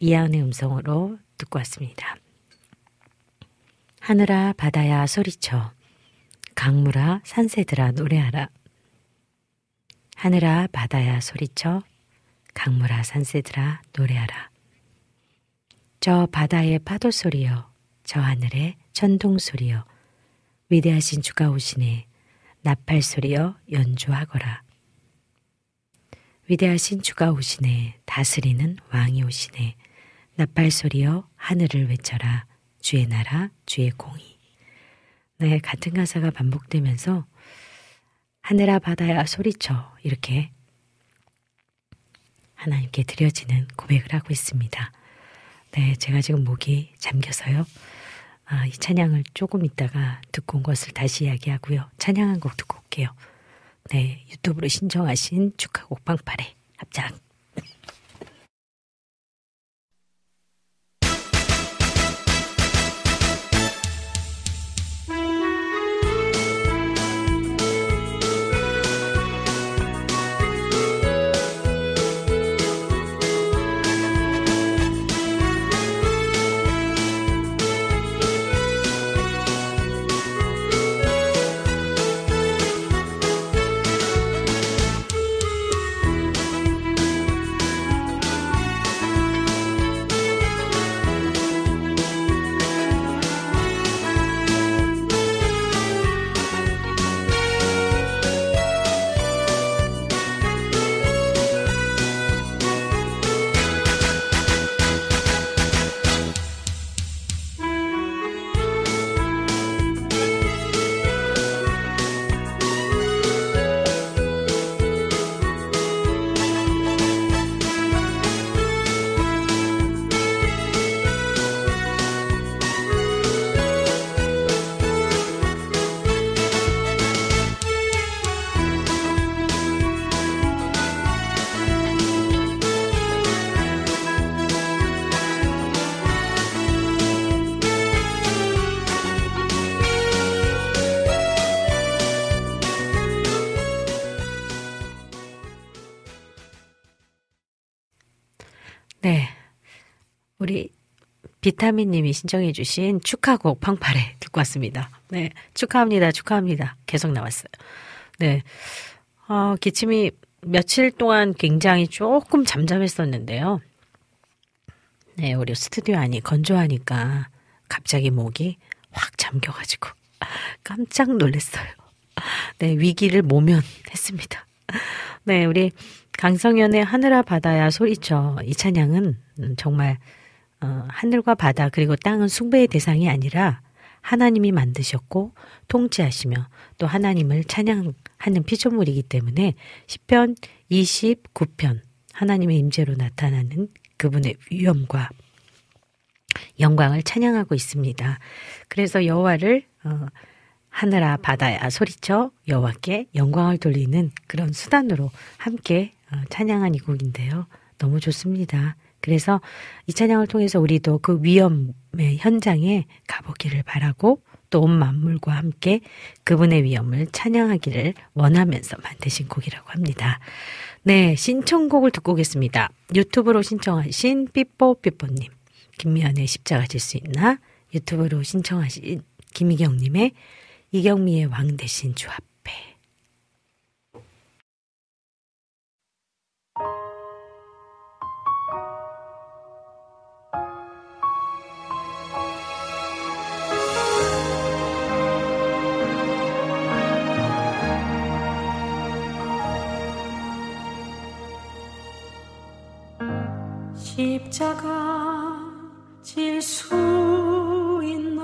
[SPEAKER 1] 이하은의 음성으로 듣고 왔습니다. 하늘아 바다야 소리쳐. 강물아 산새들아 노래하라. 하늘아 바다야 소리쳐. 강물아 산새들아 노래하라. 저 바다의 파도 소리여 저 하늘의 천둥 소리여 위대하신 주가 오시네 나팔 소리여 연주하거라 위대하신 주가 오시네 다스리는 왕이 오시네 나팔 소리여 하늘을 외쳐라 주의 나라 주의 공의 네 같은 가사가 반복되면서 하늘아 바다야 소리쳐 이렇게 하나님께 드려지는 고백을 하고 있습니다. 네, 제가 지금 목이 잠겨서요. 아, 이 찬양을 조금 있다가 듣고 온 것을 다시 이야기하고요. 찬양 한 곡 듣고 올게요. 네, 유튜브로 신청하신 축하곡 빵파레 합작. 비타민님이 신청해주신 축하곡 팡파레 듣고 왔습니다. 네. 축하합니다. 축하합니다. 계속 나왔어요. 네. 어, 기침이 며칠 동안 굉장히 조금 잠잠했었는데요. 네. 우리 스튜디오 안이 건조하니까 갑자기 목이 확 잠겨가지고 깜짝 놀랐어요. 네. 위기를 모면했습니다. 네. 우리 강성현의 하늘아 바다야 소리쳐 이 찬양은 정말 어, 하늘과 바다 그리고 땅은 숭배의 대상이 아니라 하나님이 만드셨고 통치하시며 또 하나님을 찬양하는 피조물이기 때문에 시편 29편 하나님의 임재로 나타나는 그분의 위엄과 영광을 찬양하고 있습니다. 그래서 여호와를 어, 하늘아 바다야 소리쳐 여호와께 영광을 돌리는 그런 수단으로 함께 어, 찬양한 이 곡인데요. 너무 좋습니다. 그래서 이 찬양을 통해서 우리도 그 위험의 현장에 가보기를 바라고 또 온 만물과 함께 그분의 위험을 찬양하기를 원하면서 만드신 곡이라고 합니다. 네, 신청곡을 듣고 오겠습니다. 유튜브로 신청하신 삐뽀삐뽀님, 김미연의 십자가 질 수 있나? 유튜브로 신청하신 김희경님의 이경미의 왕 대신 주 앞.
[SPEAKER 11] 십자가 질 수 있나?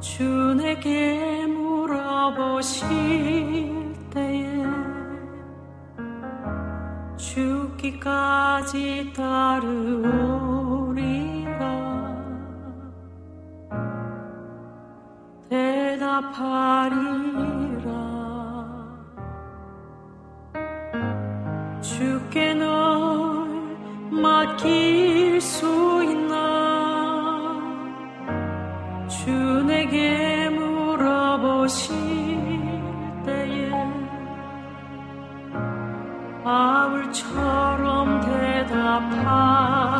[SPEAKER 11] 주 내게 물어보실 때에 죽기까지 따르오리라. 대답하리 주께 널 맡길 수 있나? 주 내게 물어보실 때에 아울처럼 대답하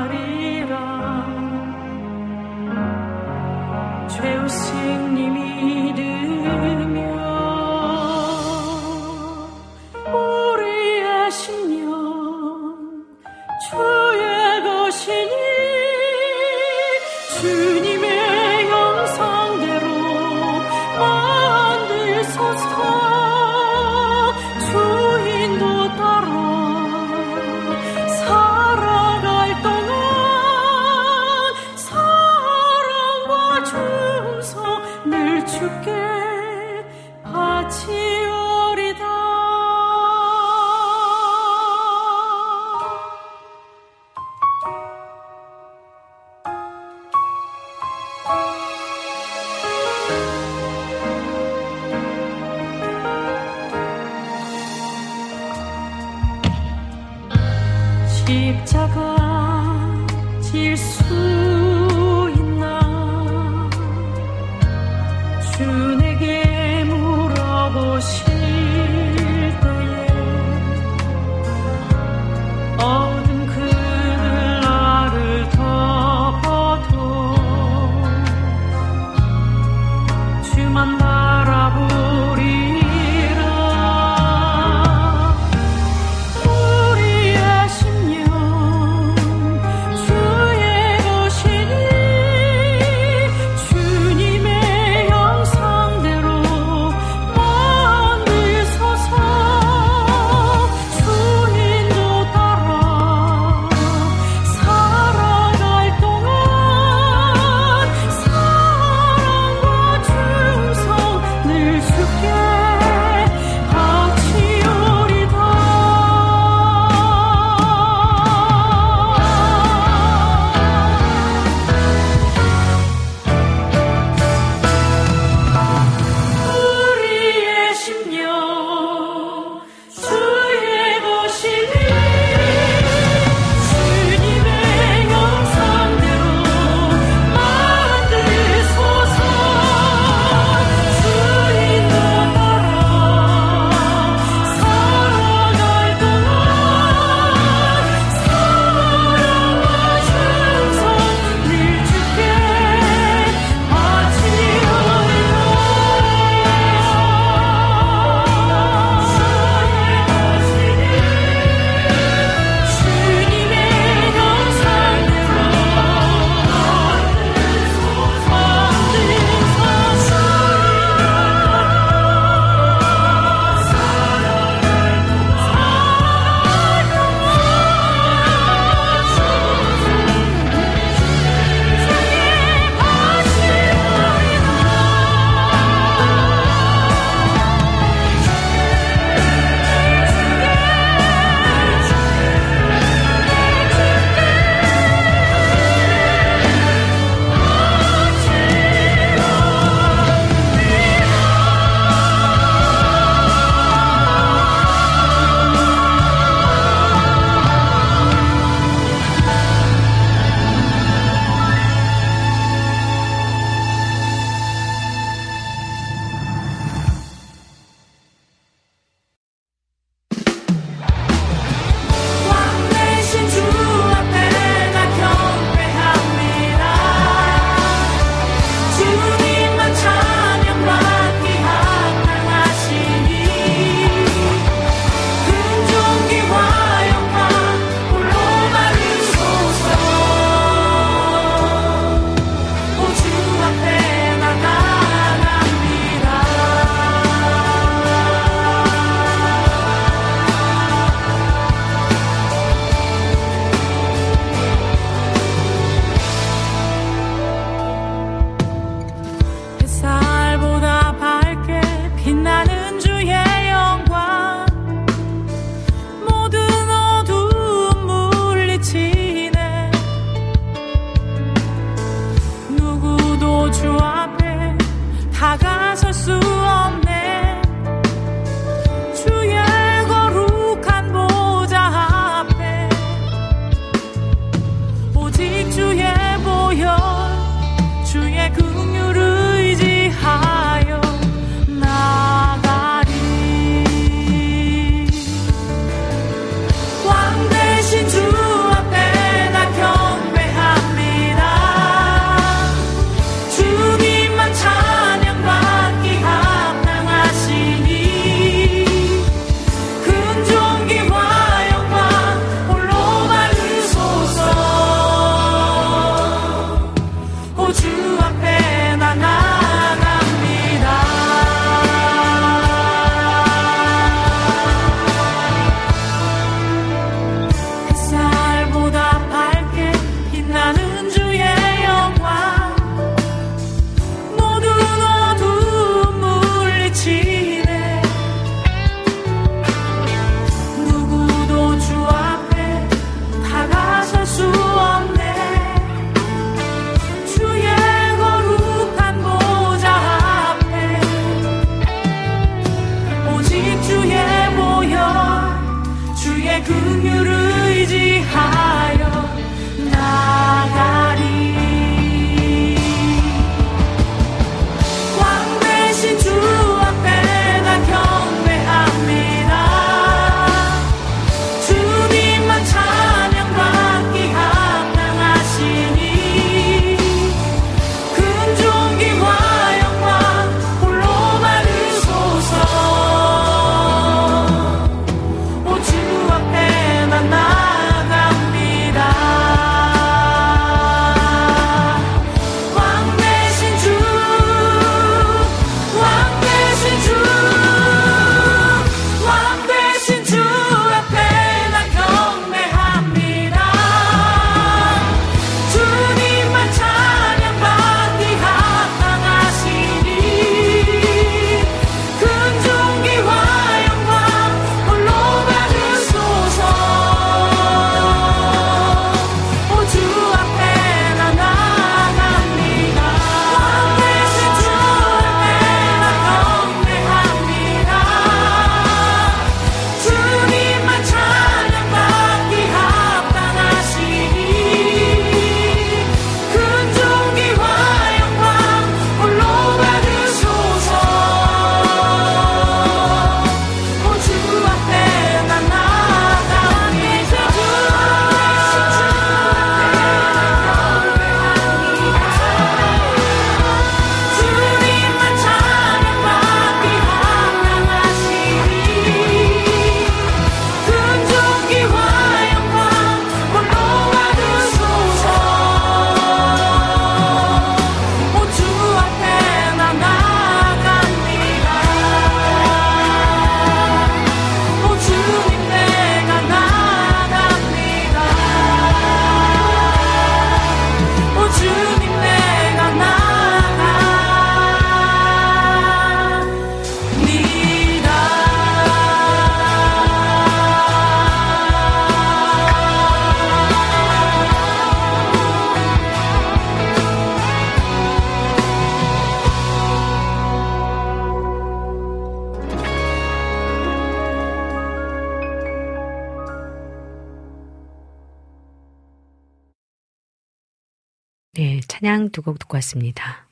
[SPEAKER 1] 왔습니다.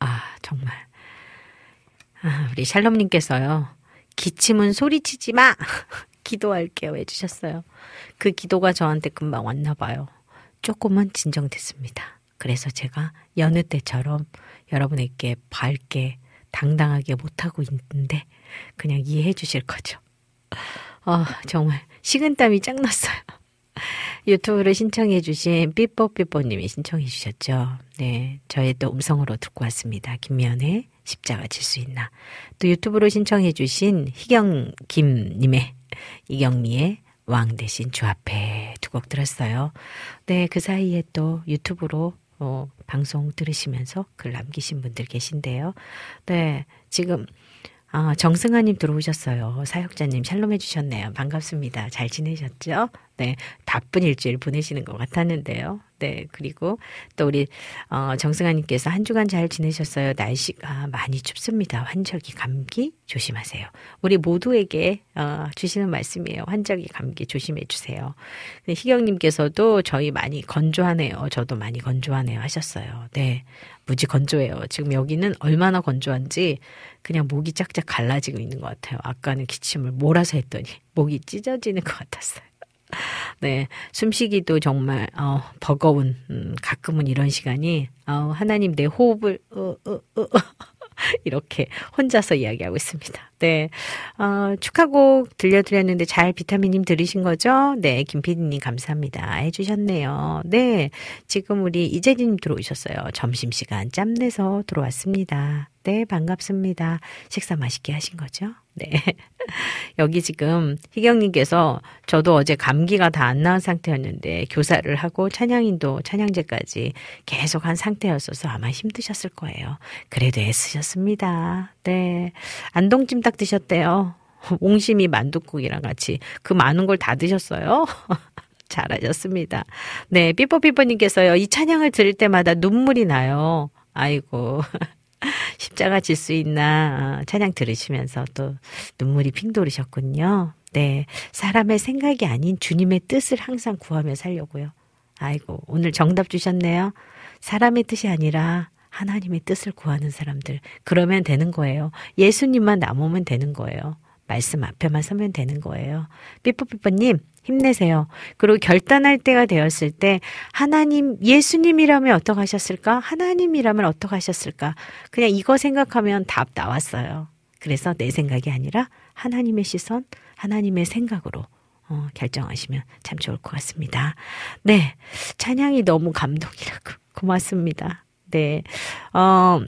[SPEAKER 1] 아, 정말. 아, 우리 샬롬님께서요. 기침은 소리치지 마! 기도할게요. 해주셨어요. 그 기도가 저한테 금방 왔나 봐요. 조금은 진정됐습니다. 그래서 제가 여느 때처럼 여러분에게 밝게, 당당하게 못하고 있는데, 그냥 이해해 주실 거죠. 아, 정말 식은땀이 짱 났어요. 유튜브를 신청해 주신 삐뽀삐뽀님이 신청해 주셨죠. 네. 저의 또 음성으로 듣고 왔습니다. 김면의 십자가 질 수 있나. 또 유튜브로 신청해 주신 희경김님의 이경미의 왕 대신 주 앞에 두 곡 들었어요. 네. 그 사이에 또 유튜브로 어, 방송 들으시면서 글 남기신 분들 계신데요. 네. 지금 아, 정승아님 들어오셨어요. 사역자님 샬롬 해주셨네요. 반갑습니다. 잘 지내셨죠? 네. 바쁜 일주일 보내시는 것 같았는데요. 네. 그리고 또 우리, 어, 정승아님께서 한 주간 잘 지내셨어요. 날씨가 많이 춥습니다. 환절기 감기 조심하세요. 우리 모두에게, 어, 주시는 말씀이에요. 환절기 감기 조심해 주세요. 희경님께서도 저희 많이 건조하네요. 저도 많이 건조하네요. 하셨어요. 네. 무지 건조해요. 지금 여기는 얼마나 건조한지 그냥 목이 짝짝 갈라지고 있는 것 같아요. 아까는 기침을 몰아서 했더니 목이 찢어지는 것 같았어요. 네, 숨쉬기도 정말 어, 버거운 음, 가끔은 이런 시간이 어, 하나님 내 호흡을 어, 어, 어, 이렇게 혼자서 이야기하고 있습니다. 네. 어, 축하곡 들려드렸는데 잘 비타민님 들으신 거죠? 네. 김PD님 감사합니다. 해주셨네요. 네. 지금 우리 이재진님 들어오셨어요. 점심시간 짬내서 들어왔습니다. 네. 반갑습니다. 식사 맛있게 하신 거죠? 네. 여기 지금 희경님께서 저도 어제 감기가 다 안 나은 상태였는데 교사를 하고 찬양인도 찬양제까지 계속 한 상태였어서 아마 힘드셨을 거예요. 그래도 애쓰셨습니다. 네. 안동찜닭 드셨대요. 옹심이 만둣국이랑 같이 그 많은 걸 다 드셨어요? 잘하셨습니다. 네, 삐뽀삐뽀님께서요, 이 찬양을 들을 때마다 눈물이 나요. 아이고. 십자가 질 수 있나 어, 찬양 들으시면서 또 눈물이 핑 돌으셨군요. 네. 사람의 생각이 아닌 주님의 뜻을 항상 구하며 살려고요. 아이고, 오늘 정답 주셨네요. 사람의 뜻이 아니라 하나님의 뜻을 구하는 사람들. 그러면 되는 거예요. 예수님만 남으면 되는 거예요. 말씀 앞에만 서면 되는 거예요. 삐뽀삐뽀님, 힘내세요. 그리고 결단할 때가 되었을 때, 하나님, 예수님이라면 어떡 하셨을까? 하나님이라면 어떡 하셨을까? 그냥 이거 생각하면 답 나왔어요. 그래서 내 생각이 아니라 하나님의 시선, 하나님의 생각으로 어, 결정하시면 참 좋을 것 같습니다. 네. 찬양이 너무 감동이라고. 고맙습니다. 네. 어,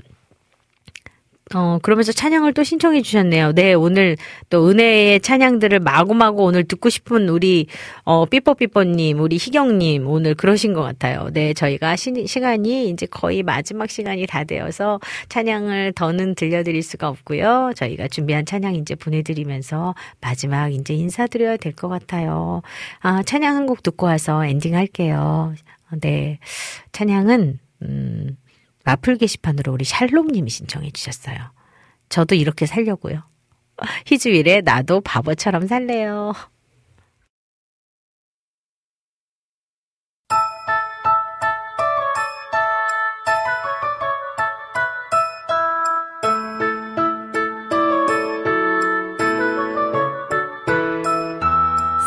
[SPEAKER 1] 어, 그러면서 찬양을 또 신청해 주셨네요. 네, 오늘 또 은혜의 찬양들을 마구마구 오늘 듣고 싶은 우리, 어, 삐뽀삐뽀님, 우리 희경님, 오늘 그러신 것 같아요. 네, 저희가 시, 시간이 이제 거의 마지막 시간이 다 되어서 찬양을 더는 들려드릴 수가 없고요. 저희가 준비한 찬양 이제 보내드리면서 마지막 이제 인사드려야 될 것 같아요. 아, 찬양 한 곡 듣고 와서 엔딩 할게요. 네. 찬양은, 음, 마플 게시판으로 우리 샬롬님이 신청해 주셨어요. 저도 이렇게 살려고요. 희주일에 나도 바보처럼 살래요.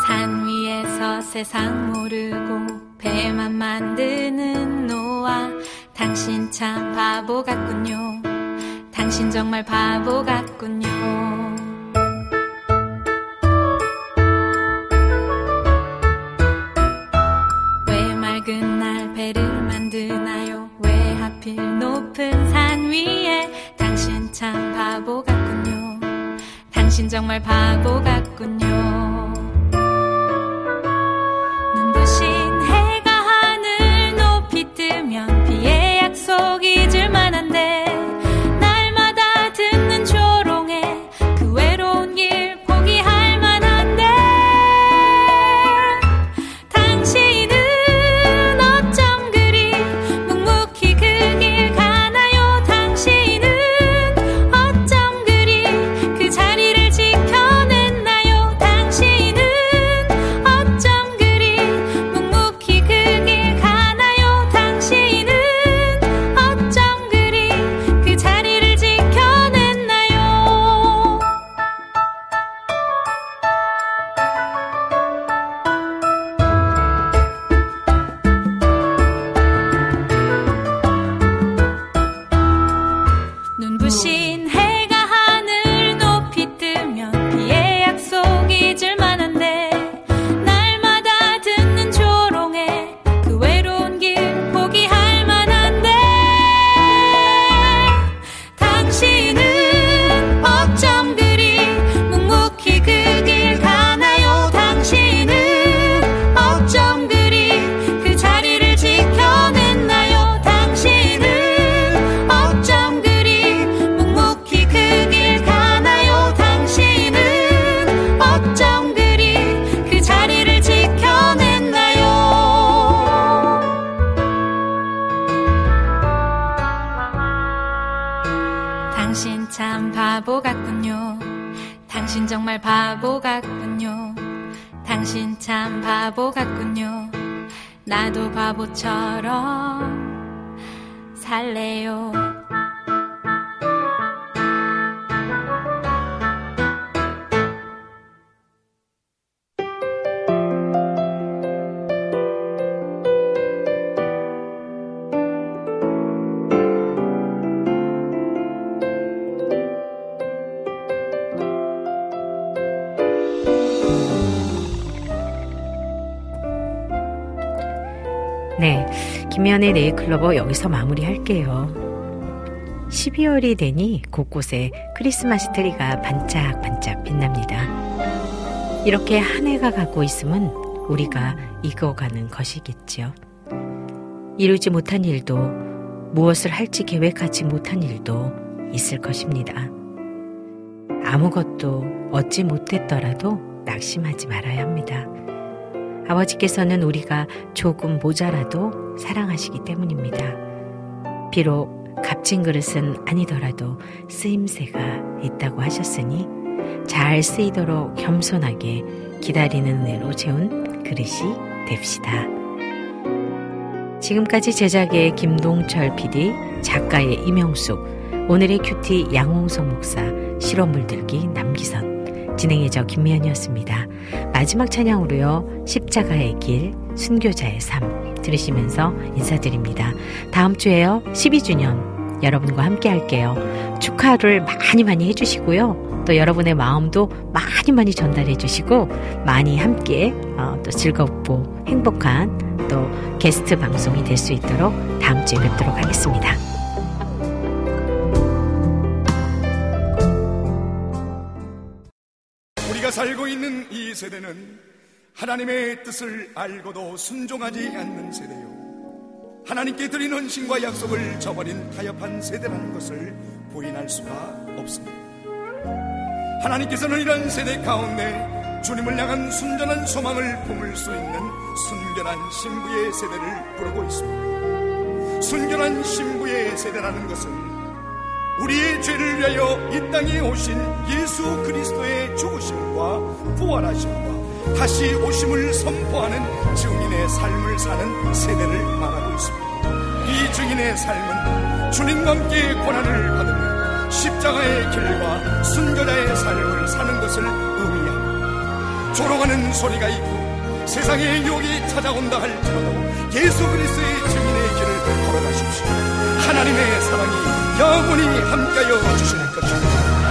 [SPEAKER 7] 산 위에서 세상 모르고 배만 만드는 당신 참 바보 같군요. 당신 정말 바보 같군요. 왜 맑은 날 배를 만드나요? 왜 하필 높은 산 위에? 당신 참 바보 같군요. 당신 정말 바보 같군요
[SPEAKER 1] 김현의 네일클로버 여기서 마무리할게요. 12월이 되니 곳곳에 크리스마스 트리가 반짝반짝 빛납니다. 이렇게 한 해가 가고 있으면 우리가 익어가는 것이겠지요. 이루지 못한 일도 무엇을 할지 계획하지 못한 일도 있을 것입니다. 아무것도 얻지 못했더라도 낙심하지 말아야 합니다. 아버지께서는 우리가 조금 모자라도 사랑하시기 때문입니다. 비록 값진 그릇은 아니더라도 쓰임새가 있다고 하셨으니 잘 쓰이도록 겸손하게 기다리는 은혜로 채운 그릇이 됩시다. 지금까지 제작의 김동철 PD, 작가의 이명숙, 오늘의 큐티 양홍석 목사, 실험 물 들기 남기선, 진행의 저 김미연이었습니다. 마지막 찬양으로요, 십자가의 길, 순교자의 삶 들으시면서 인사드립니다. 다음 주에요, 12주년 여러분과 함께 할게요. 축하를 많이 많이 해주시고요. 또 여러분의 마음도 많이 많이 전달해 주시고 많이 함께 어, 또 즐겁고 행복한 또 게스트 방송이 될 수 있도록 다음 주에 뵙도록 하겠습니다.
[SPEAKER 12] 우리가 살고 있는 이 세대는 하나님의 뜻을 알고도 순종하지 않는 세대요. 하나님께 드리는 신과 약속을 저버린 타협한 세대라는 것을 부인할 수가 없습니다. 하나님께서는 이런 세대 가운데 주님을 향한 순전한 소망을 품을 수 있는 순결한 신부의 세대를 부르고 있습니다. 순결한 신부의 세대라는 것은 우리의 죄를 위하여 이 땅에 오신 예수 그리스도의 죽으심과 부활하심과 다시 오심을 선포하는 증인의 삶을 사는 세대를 말하고 있습니다. 이 증인의 삶은 주님과 함께 고난을 받으며 십자가의 길과 순교자의 삶을 사는 것을 의미합니다. 조롱하는 소리가 있고 세상의 유혹이 찾아온다 할지라도 예수 그리스도의 증인의 길을 걸어가십시오. 하나님의 사랑이 영원히 함께하여 주실 것입니다.